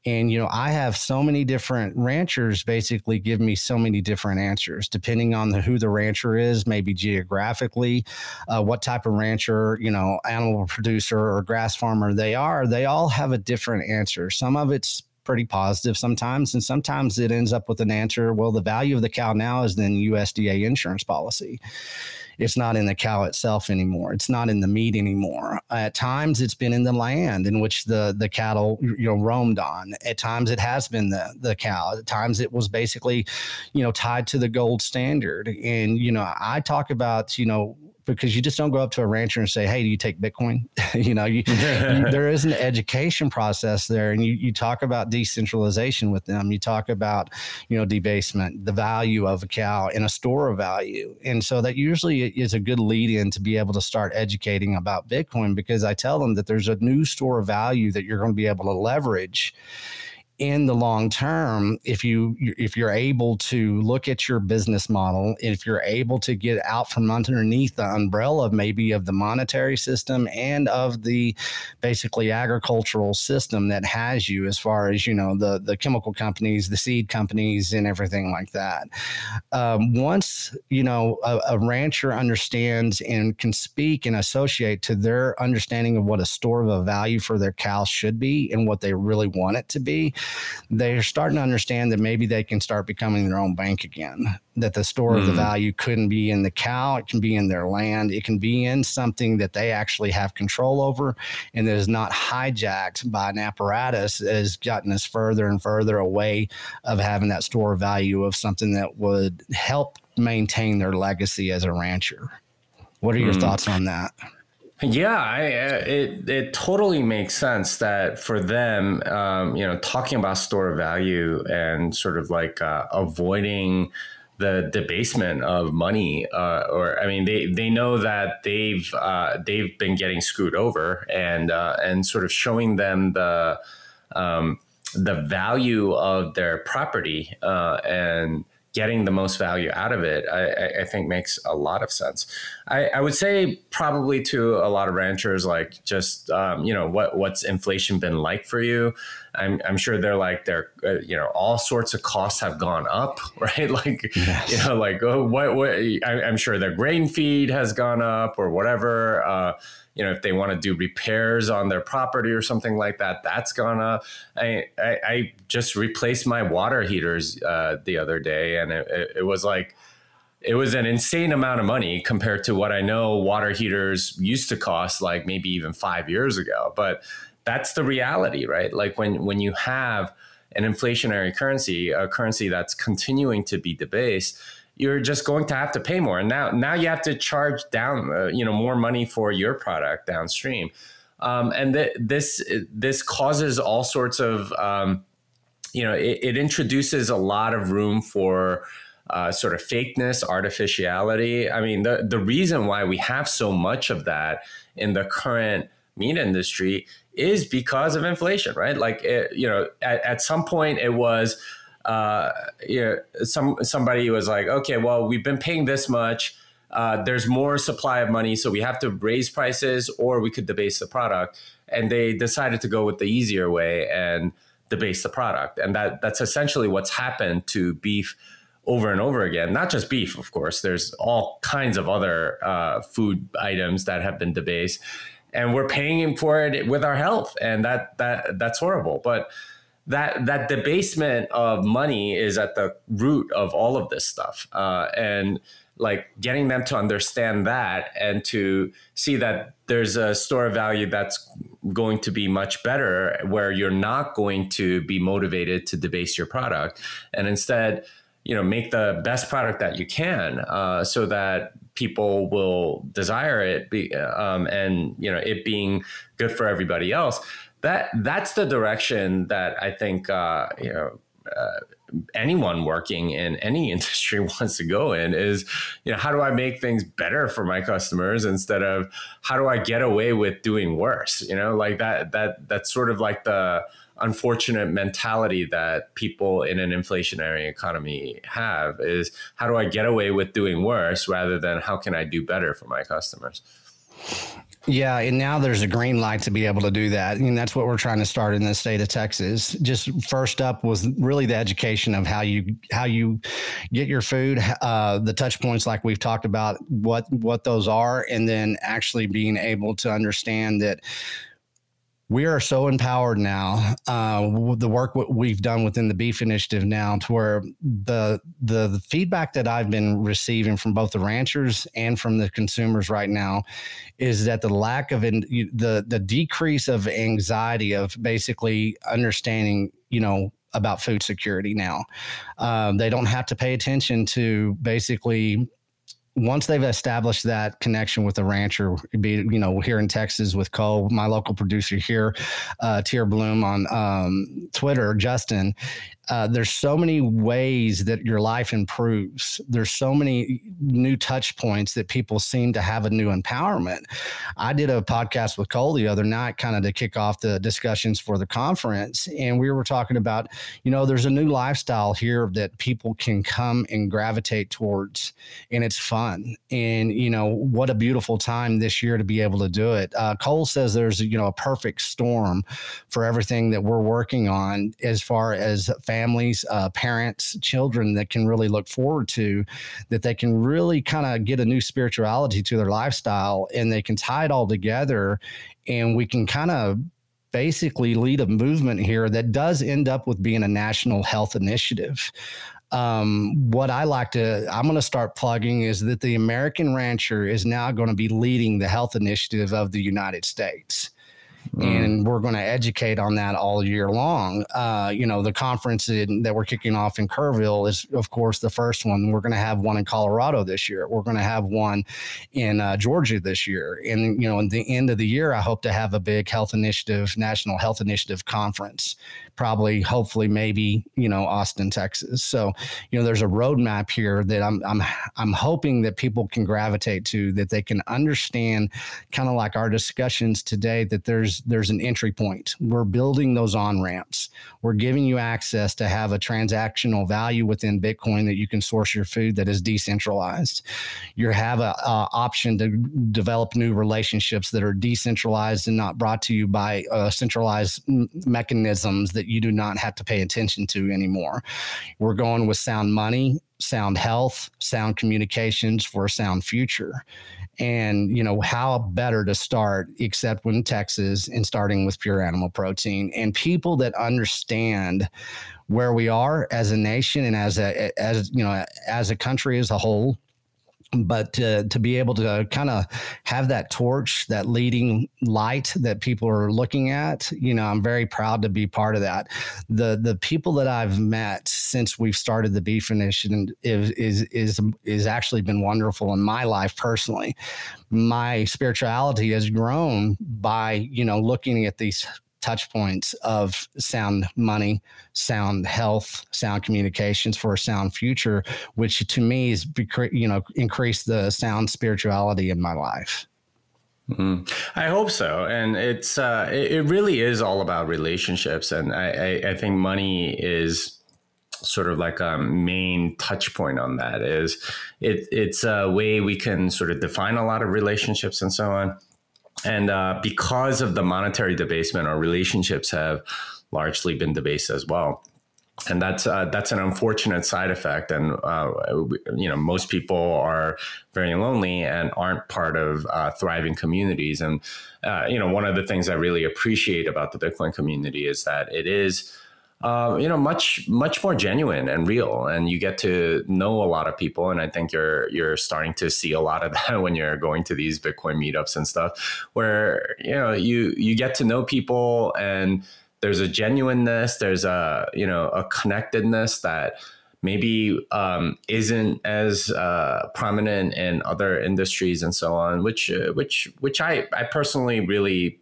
And, you know, I have so many different ranchers basically give me so many different answers depending on the, who the rancher is, maybe geographically, uh, what type of rancher, you know, animal producer or grass farmer they are. They all have a different answer. Some of it's pretty positive sometimes, and sometimes it ends up with an answer. Well, the value of the cow now is then USDA insurance policy it's not in the cow itself anymore. It's not in the meat anymore. At times, it's been in the land in which the the cattle you know roamed on. At times, it has been the the cow. At times, it was basically, you know, tied to the gold standard. And you know, I talk about you know because you just don't go up to a rancher and say, "Hey, do you take Bitcoin?" you know, you, there is an education process there, and you you talk about decentralization with them. You talk about you know debasement, the value of a cow in a store of value, and so that usually is a good lead in to be able to start educating about Bitcoin because I tell them that there's a new store of value that you're going to be able to leverage in the long term if you if you're able to look at your business model if you're able to get out from underneath the umbrella of maybe of the monetary system and of the basically agricultural system that has you as far as you know the the chemical companies the seed companies and everything like that. Um, once you know a, a rancher understands and can speak and associate to their understanding of what a store of a value for their cows should be and what they really want it to be they're starting to understand that maybe they can start becoming their own bank again. That the store mm. of the hmm. value couldn't be in the cow, it can be in their land, it can be in something that they actually have control over and that is not hijacked by an apparatus that has gotten us further and further away of having that store of value of something that would help maintain their legacy as a rancher. What are your mm. thoughts on that? Yeah, I, it it totally makes sense that for them, um, you know, talking about store value and sort of like uh, avoiding the debasement of money, uh, or I mean, they they know that they've uh, they've been getting screwed over, and uh, and sort of showing them the um, the value of their property uh, and getting the most value out of it, I, I think makes a lot of sense. I, I, would say probably to a lot of ranchers, like just um, you know what what's inflation been like for you? I'm, I'm sure they're like they're uh, you know all sorts of costs have gone up, right? Like yes. you know like oh, what what I, am sure their grain feed has gone up or whatever. Uh, you know if they want to do repairs on their property or something like that that's gonna i i, I just replaced my water heaters uh, the other day and it, it, was like it was an insane amount of money compared to what I know water heaters used to cost, like maybe even five years ago. But that's the reality, right? Like when when you have an inflationary currency, a currency that's continuing to be debased, you're just going to have to pay more. And now now you have to charge down, uh, you know, more money for your product downstream. Um, and th- this this causes all sorts of um, you know it, it, introduces a lot of room for uh, sort of fakeness, artificiality. I mean, the the reason why we have so much of that in the current meat industry is because of inflation, right? Like, it, you know, at, at some point it was, uh, you know, some somebody was like, okay, well, we've been paying this much. Uh, there's more supply of money, so we have to raise prices, or we could debase the product. And they decided to go with the easier way and debase the product, and that that's essentially what's happened to beef over and over again. Not just beef, of course. There's all kinds of other uh, food items that have been debased, and we're paying for it with our health, and that that that's horrible. But that that debasement of money is at the root of all of this stuff, uh, and like getting them to understand that and to see that there's a store of value that's going to be much better where you're not going to be motivated to debase your product and instead you know make the best product that you can uh, so that people will desire it be, um, and you know it being good for everybody else that that's the direction that i think uh, you know uh, anyone working in any industry wants to go in is you know how do i make things better for my customers instead of how do i get away with doing worse you know like that that that's sort of like the unfortunate mentality that people in an inflationary economy have is how do I get away with doing worse rather than how can I do better for my customers? Yeah, and now there's a green light to be able to do that. And that's what we're trying to start in the state of Texas. Just first up was really the education of how you how you get your food, uh, the touch points like we've talked about, what what those are, and then actually being able to understand that we are so empowered now. Uh, the work we've done within the Beef Initiative now, to where the, the, the feedback that I've been receiving from both the ranchers and from the consumers right now is that the lack of in, the the decrease of anxiety of basically understanding, you know, about food security now. Um, they don't have to pay attention to basically once they've established that connection with the rancher, be you know here in Texas with Cole, my local producer here, uh, Tier Bloom on um, Twitter, Justin, uh, there's so many ways that your life improves. There's so many new touch points that people seem to have a new empowerment. I did a podcast with Cole the other night, kind of to kick off the discussions for the conference, and we were talking about, you know, there's a new lifestyle here that people can come and gravitate towards, and it's fun. And you know, what a beautiful time this year to be able to do it. Uh, Cole says there's you know a perfect storm for everything that we're working on as far as family families, uh, parents, children that can really look forward to, that they can really kind of get a new spirituality to their lifestyle and they can tie it all together and we can kind of basically lead a movement here that does end up with being a national health initiative. Um, what I like to, I'm going to start plugging is that the American Rancher is now going to be leading the health initiative of the United States. Mm. And we're going to educate on that all year long. Uh, you know, the conference in, that we're kicking off in Kerrville is, of course, the first one. We're going to have one in Colorado this year. We're going to have one in uh, Georgia this year. And, you know, in the end of the year, I hope to have a big health initiative, national health initiative conference probably, hopefully, maybe you know Austin, Texas. So you know, there's a roadmap here that I'm I'm I'm hoping that people can gravitate to, that they can understand, kind of like our discussions today, that there's there's an entry point. We're building those on ramps. We're giving you access to have a transactional value within Bitcoin that you can source your food that is decentralized. You have a, a option to develop new relationships that are decentralized and not brought to you by uh, centralized mechanisms that that you do not have to pay attention to anymore. We're going with sound money, sound health, sound communications for a sound future. And, you know, how better to start except when Texas and starting with pure animal protein and people that understand where we are as a nation and as a, as, you know, as a country as a whole but to, to be able to kind of have that torch that leading light that people are looking at you know i'm very proud to be part of that. The the people that i've met since we've started the beef initiative is is is, is actually been wonderful in my life personally. My spirituality has grown by you know looking at these touch points of sound money, sound health, sound communications for a sound future, which to me is, you know, increase the sound spirituality in my life. Mm-hmm. I hope so, and it's uh, it, it, really is all about relationships, and I, I, I think money is sort of like a main touch point on that. Is it it's a way we can sort of define a lot of relationships and so on and uh, because of the monetary debasement, our relationships have largely been debased as well. And that's uh, that's an unfortunate side effect, and uh, you know most people are very lonely and aren't part of uh, thriving communities. And uh, you know one of the things I really appreciate about the Bitcoin community is that it is uh, you know, much much more genuine and real, and you get to know a lot of people. And I think you're you're starting to see a lot of that when you're going to these Bitcoin meetups and stuff, where you know you you get to know people, and there's a genuineness, there's a you know a connectedness that maybe um, isn't as uh, prominent in other industries and so on, which uh, which which I I personally really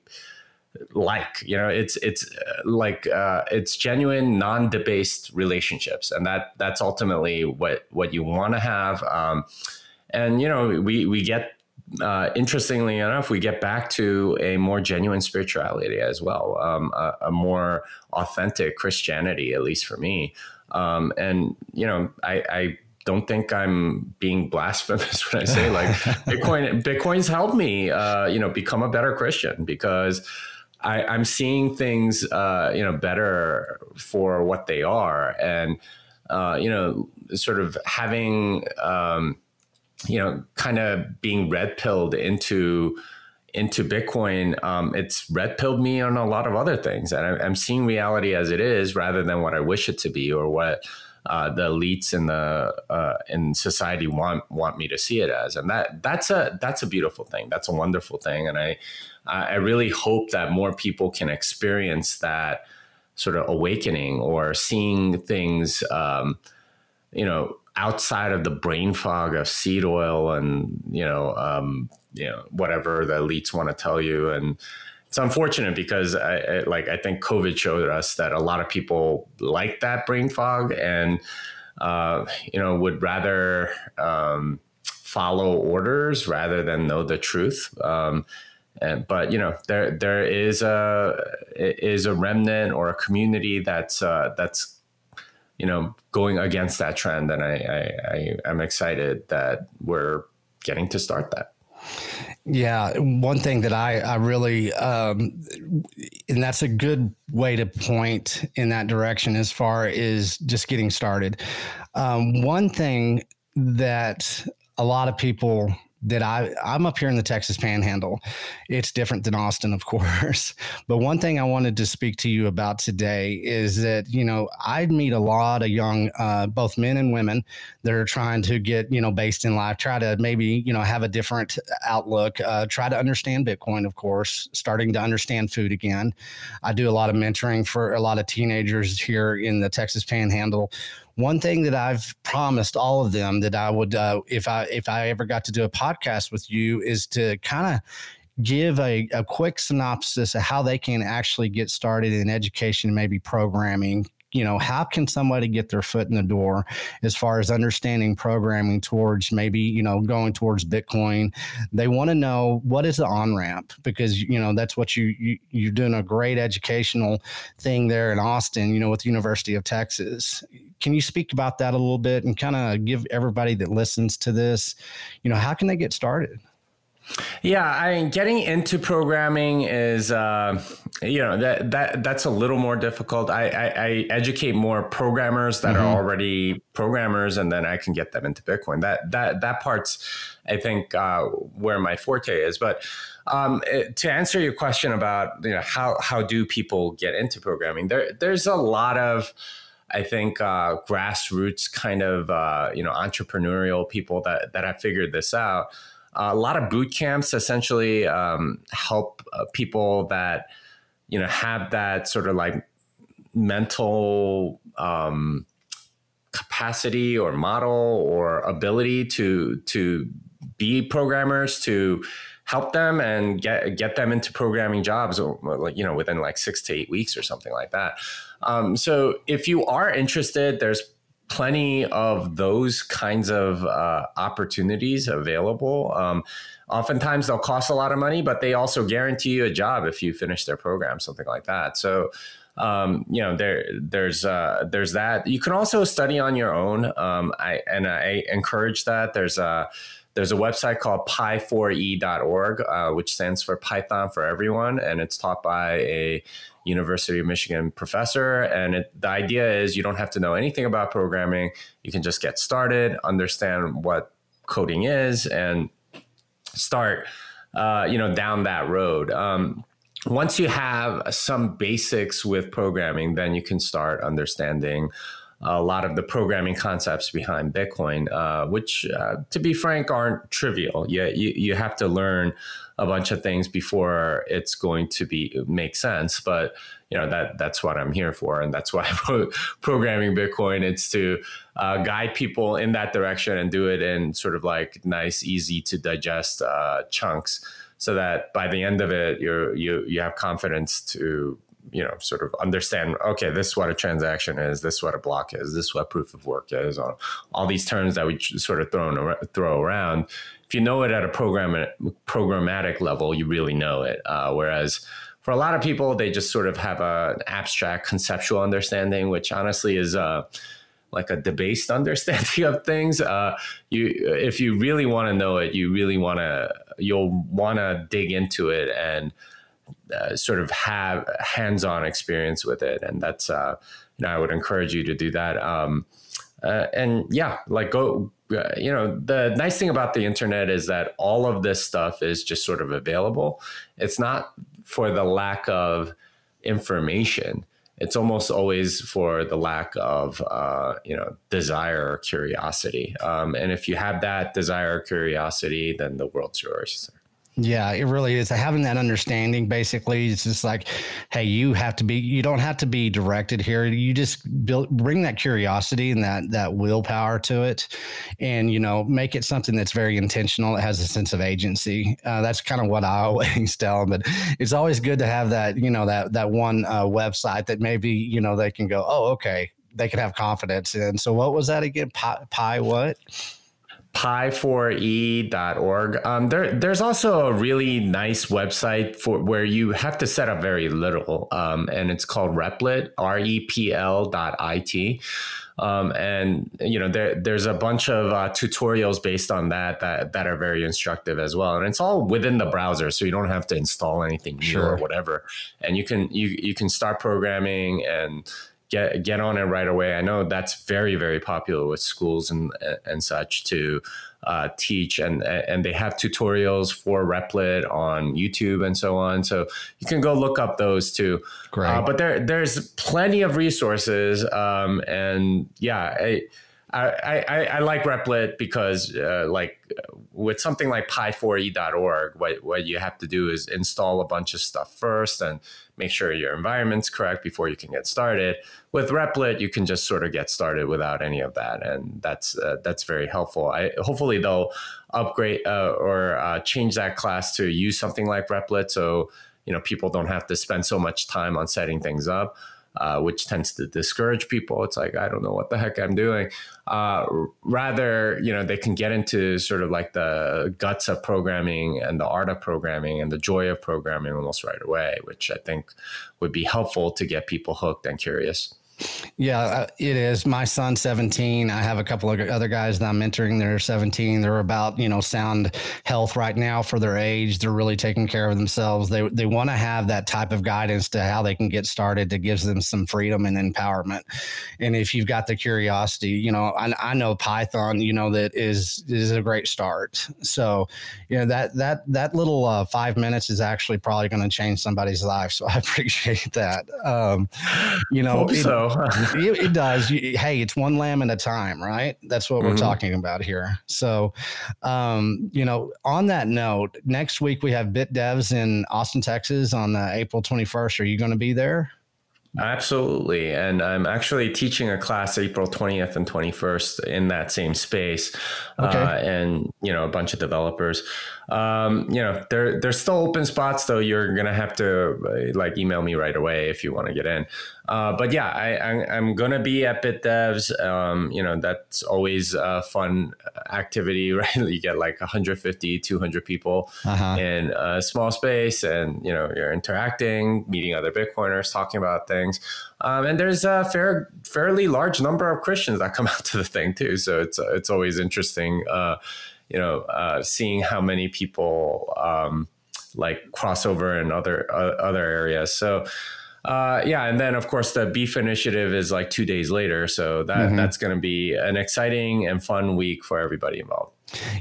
like you know it's it's uh, like uh, it's genuine non-debased relationships. And that that's ultimately what what you want to have. Um, and you know we we get uh, interestingly enough we get back to a more genuine spirituality as well. Um, a, a, more authentic christianity at least for me. Um, and you know i, I don't think I'm being blasphemous when I say like Bitcoin. Bitcoin's helped me, uh, you know, become a better Christian because I, I'm seeing things, uh, you know, better for what they are, and uh, you know, sort of having, um, you know, kind of being red pilled into into Bitcoin. Um, it's red pilled me on a lot of other things, and I, am seeing reality as it is rather than what I wish it to be or what. Uh, the elites in the uh, in society want want me to see it as, and that that's a that's a beautiful thing. That's a wonderful thing, and I I really hope that more people can experience that sort of awakening or seeing things, um, you know, outside of the brain fog of seed oil and you know, um, you know, whatever the elites want to tell you. And it's unfortunate because I, I, like I think COVID showed us that a lot of people like that brain fog and uh, you know would rather um, follow orders rather than know the truth. Um, and, but you know there there is a is a remnant or a community that's uh, that's you know going against that trend, and I, I, I am excited that we're getting to start that. Yeah, one thing that I I really um, and that's a good way to point in that direction as far as just getting started. Um, one thing that a lot of people that I I'm up here in the Texas Panhandle. It's different than Austin, of course. But one thing I wanted to speak to you about today is that you know I meet a lot of young, uh, both men and women, that are trying to get you know based in life, try to maybe you know have a different outlook, uh, try to understand Bitcoin, of course, starting to understand food again. I do a lot of mentoring for a lot of teenagers here in the Texas Panhandle one thing that I've promised all of them that I would, uh, if I if I ever got to do a podcast with you, is to kind of give a, a quick synopsis of how they can actually get started in education and maybe programming you know how can somebody get their foot in the door as far as understanding programming towards maybe you know going towards bitcoin? They want to know what is the on ramp because you know that's what you, you you're doing a great educational thing there in austin you know with the university of texas. Can you speak about that a little bit and kind of give everybody that listens to this you know how can they get started yeah, I mean, getting into programming is, uh, you know, that that that's a little more difficult. I, I, I educate more programmers that mm-hmm. are already programmers, and then I can get them into Bitcoin. That that that part's, I think, uh, where my forte is. But um, it, to answer your question about, you know, how how do people get into programming? There there's a lot of I think uh, grassroots kind of uh, you know entrepreneurial people that that have figured this out. A lot of boot camps essentially um, help uh, people that you know have that sort of like mental um, capacity or model or ability to to be programmers to help them and get get them into programming jobs like you know within like six to eight weeks or something like that. Um, so if you are interested there's plenty of those kinds of uh, opportunities available. Um, oftentimes they'll cost a lot of money but they also guarantee you a job if you finish their program something like that. So um, you know there there's uh, there's that. You can also study on your own. Um, I and I encourage that. There's a there's a website called py4e.org, uh, which stands for Python for Everyone, and it's taught by a University of Michigan professor. And it, the idea is you don't have to know anything about programming. You can just get started, understand what coding is, and start, uh, you know, down that road. Um, once you have some basics with programming, then you can start understanding a lot of the programming concepts behind Bitcoin, uh, which, uh, to be frank, aren't trivial. You, you, you have to learn a bunch of things before it's going to be make sense. But you know that that's what I'm here for, and that's why programming Bitcoin. It's to uh, guide people in that direction and do it in sort of like nice, easy to digest uh, chunks, so that by the end of it, you you you have confidence to you know sort of understand okay this is what a transaction is this is what a block is this is what proof of work is all, all these terms that we sort of throw, throw around. If you know it at a program programmatic level you really know it. Uh, whereas for a lot of people they just sort of have a, an abstract conceptual understanding which honestly is uh, like a debased understanding of things. Uh, you if you really want to know it you really want to you'll want to dig into it and uh, sort of have hands-on experience with it, and that's uh, you know I would encourage you to do that. Um, uh, and yeah, like go. Uh, you know, the nice thing about the internet is that all of this stuff is just sort of available. It's not for the lack of information. It's almost always for the lack of, uh, you know, desire or curiosity. Um, and if you have that desire or curiosity, then the world's yours. Yeah, it really is. Having that understanding, basically, it's just like, hey, you have to be. You don't have to be directed here. You just build, bring that curiosity and that that willpower to it, and you know, make it something that's very intentional. It has a sense of agency. Uh, that's kind of what I always tell them. But it's always good to have that, you know, that that one uh, website that maybe you know they can go, oh, okay, they can have confidence in. So, what was that again? Pi, pi what? py4e.org. Um, there, there's also a really nice website for where you have to set up very little, um, and it's called Repl.it, R-E-P-L dot I-T. Um, and you know there, there's a bunch of uh, tutorials based on that, that that are very instructive as well and it's all within the browser so you don't have to install anything new sure. or whatever and you can you you can start programming and get get on it right away. I know that's very very popular with schools and and such to uh, teach, and and they have tutorials for Repl.it on YouTube and so on. So you can go look up those too. Great. Uh, but there there's plenty of resources, um, and yeah. I, I, I, I, like Repl.it because, uh, like, with something like py4e.org, what, what you have to do is install a bunch of stuff first and make sure your environment's correct before you can get started. With Repl.it, you can just sort of get started without any of that, and that's uh, that's very helpful. I, hopefully, they'll upgrade uh, or uh, change that class to use something like Repl.it, so you know people don't have to spend so much time on setting things up uh, which tends to discourage people. It's like, I don't know what the heck I'm doing. Uh, rather, you know, they can get into sort of like the guts of programming and the art of programming and the joy of programming almost right away, which I think would be helpful to get people hooked and curious. Yeah, uh, it is. My son's 17. I have a couple of other guys that I'm mentoring. They're 17. They're about, you know, sound health right now for their age. They're really taking care of themselves. They, they want to have that type of guidance to how they can get started that gives them some freedom and empowerment. And if you've got the curiosity, you know, I, I know Python, you know, that is, is a great start. So, you know, that, that, that little uh, five minutes is actually probably going to change somebody's life. So I appreciate that. Um, you know, so it, it, does. You, hey, it's one lamb at a time, right? That's what mm-hmm. we're talking about here. So, um, you know, on that note, next week we have Bit Devs in Austin, Texas on uh, April 21st. Are you going to be there? Absolutely. And I'm actually teaching a class April 20th and 21st in that same space. Okay. Uh, and, you know, a bunch of developers. Um, you know, there, there's still open spots, though. You're going to have to uh, like email me right away if you want to get in. Uh, but yeah, I, am going to be at BitDevs. Um, you know, that's always a fun activity, right? You get like 150, 200 people uh-huh. in a small space and, you know, you're interacting, meeting other Bitcoiners, talking about things. Um, and there's a fair, fairly large number of Christians that come out to the thing too. So it's, it's always interesting. Uh, you know, uh, seeing how many people um, like crossover in other uh, other areas. So. Uh, yeah, and then of course the beef initiative is like two days later, so that mm-hmm. that's going to be an exciting and fun week for everybody involved.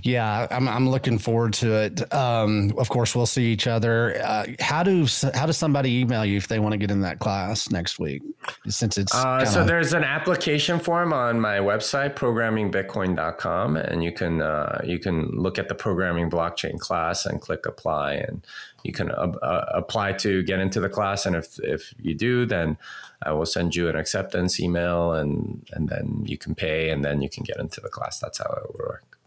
Yeah, I'm, I'm looking forward to it. Um, of course, we'll see each other. Uh, how do how does somebody email you if they want to get in that class next week? Since it's uh, so there's an application form on my website programmingbitcoin.com, and you can uh, you can look at the programming blockchain class and click apply, and you can uh, uh, apply to get into the class. And if if you do, then I will send you an acceptance email, and and then you can pay, and then you can get into the class. That's how it will work.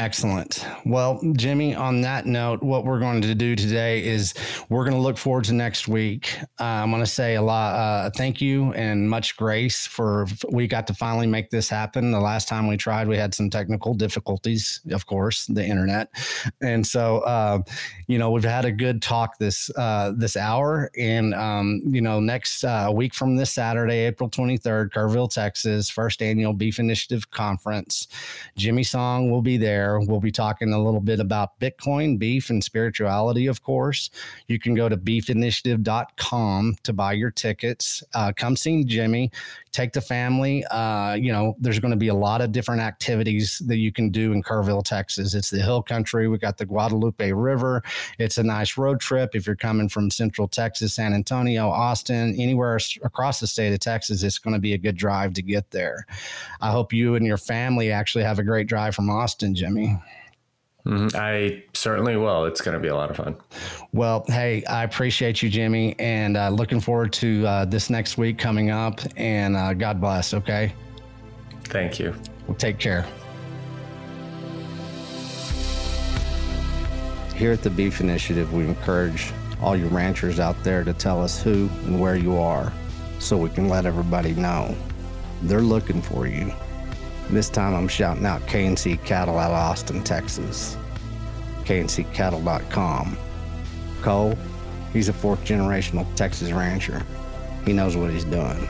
Excellent. Well, Jimmy, on that note, what we're going to do today is we're going to look forward to next week. Uh, I'm going to say a lot, uh, thank you and much grace for we got to finally make this happen. The last time we tried, we had some technical difficulties, of course, the internet, and so uh, you know we've had a good talk this uh, this hour, and um, you know next uh, week from this Saturday, April 23rd, Kerrville, Texas, first annual Beef Initiative Conference. Jimmy Song will be there there. We'll be talking a little bit about Bitcoin, beef, and spirituality, of course. You can go to beefinitiative.com to buy your tickets. Uh, come see Jimmy, take the family. Uh, you know, there's going to be a lot of different activities that you can do in Kerrville, Texas. It's the hill country. We got the Guadalupe River. It's a nice road trip. If you're coming from Central Texas, San Antonio, Austin, anywhere across the state of Texas, it's going to be a good drive to get there. I hope you and your family actually have a great drive from Austin, Jimmy. Mm-hmm. I certainly will. It's going to be a lot of fun. Well, hey, I appreciate you, Jimmy, and uh, looking forward to uh, this next week coming up. And uh, God bless. Okay. Thank you. Well, take care. Here at the Beef Initiative, we encourage all you ranchers out there to tell us who and where you are so we can let everybody know. They're looking for you. This time I'm shouting out KNC Cattle out of Austin, Texas. KNCCattle.com. Cole, he's a fourth generational Texas rancher. He knows what he's doing.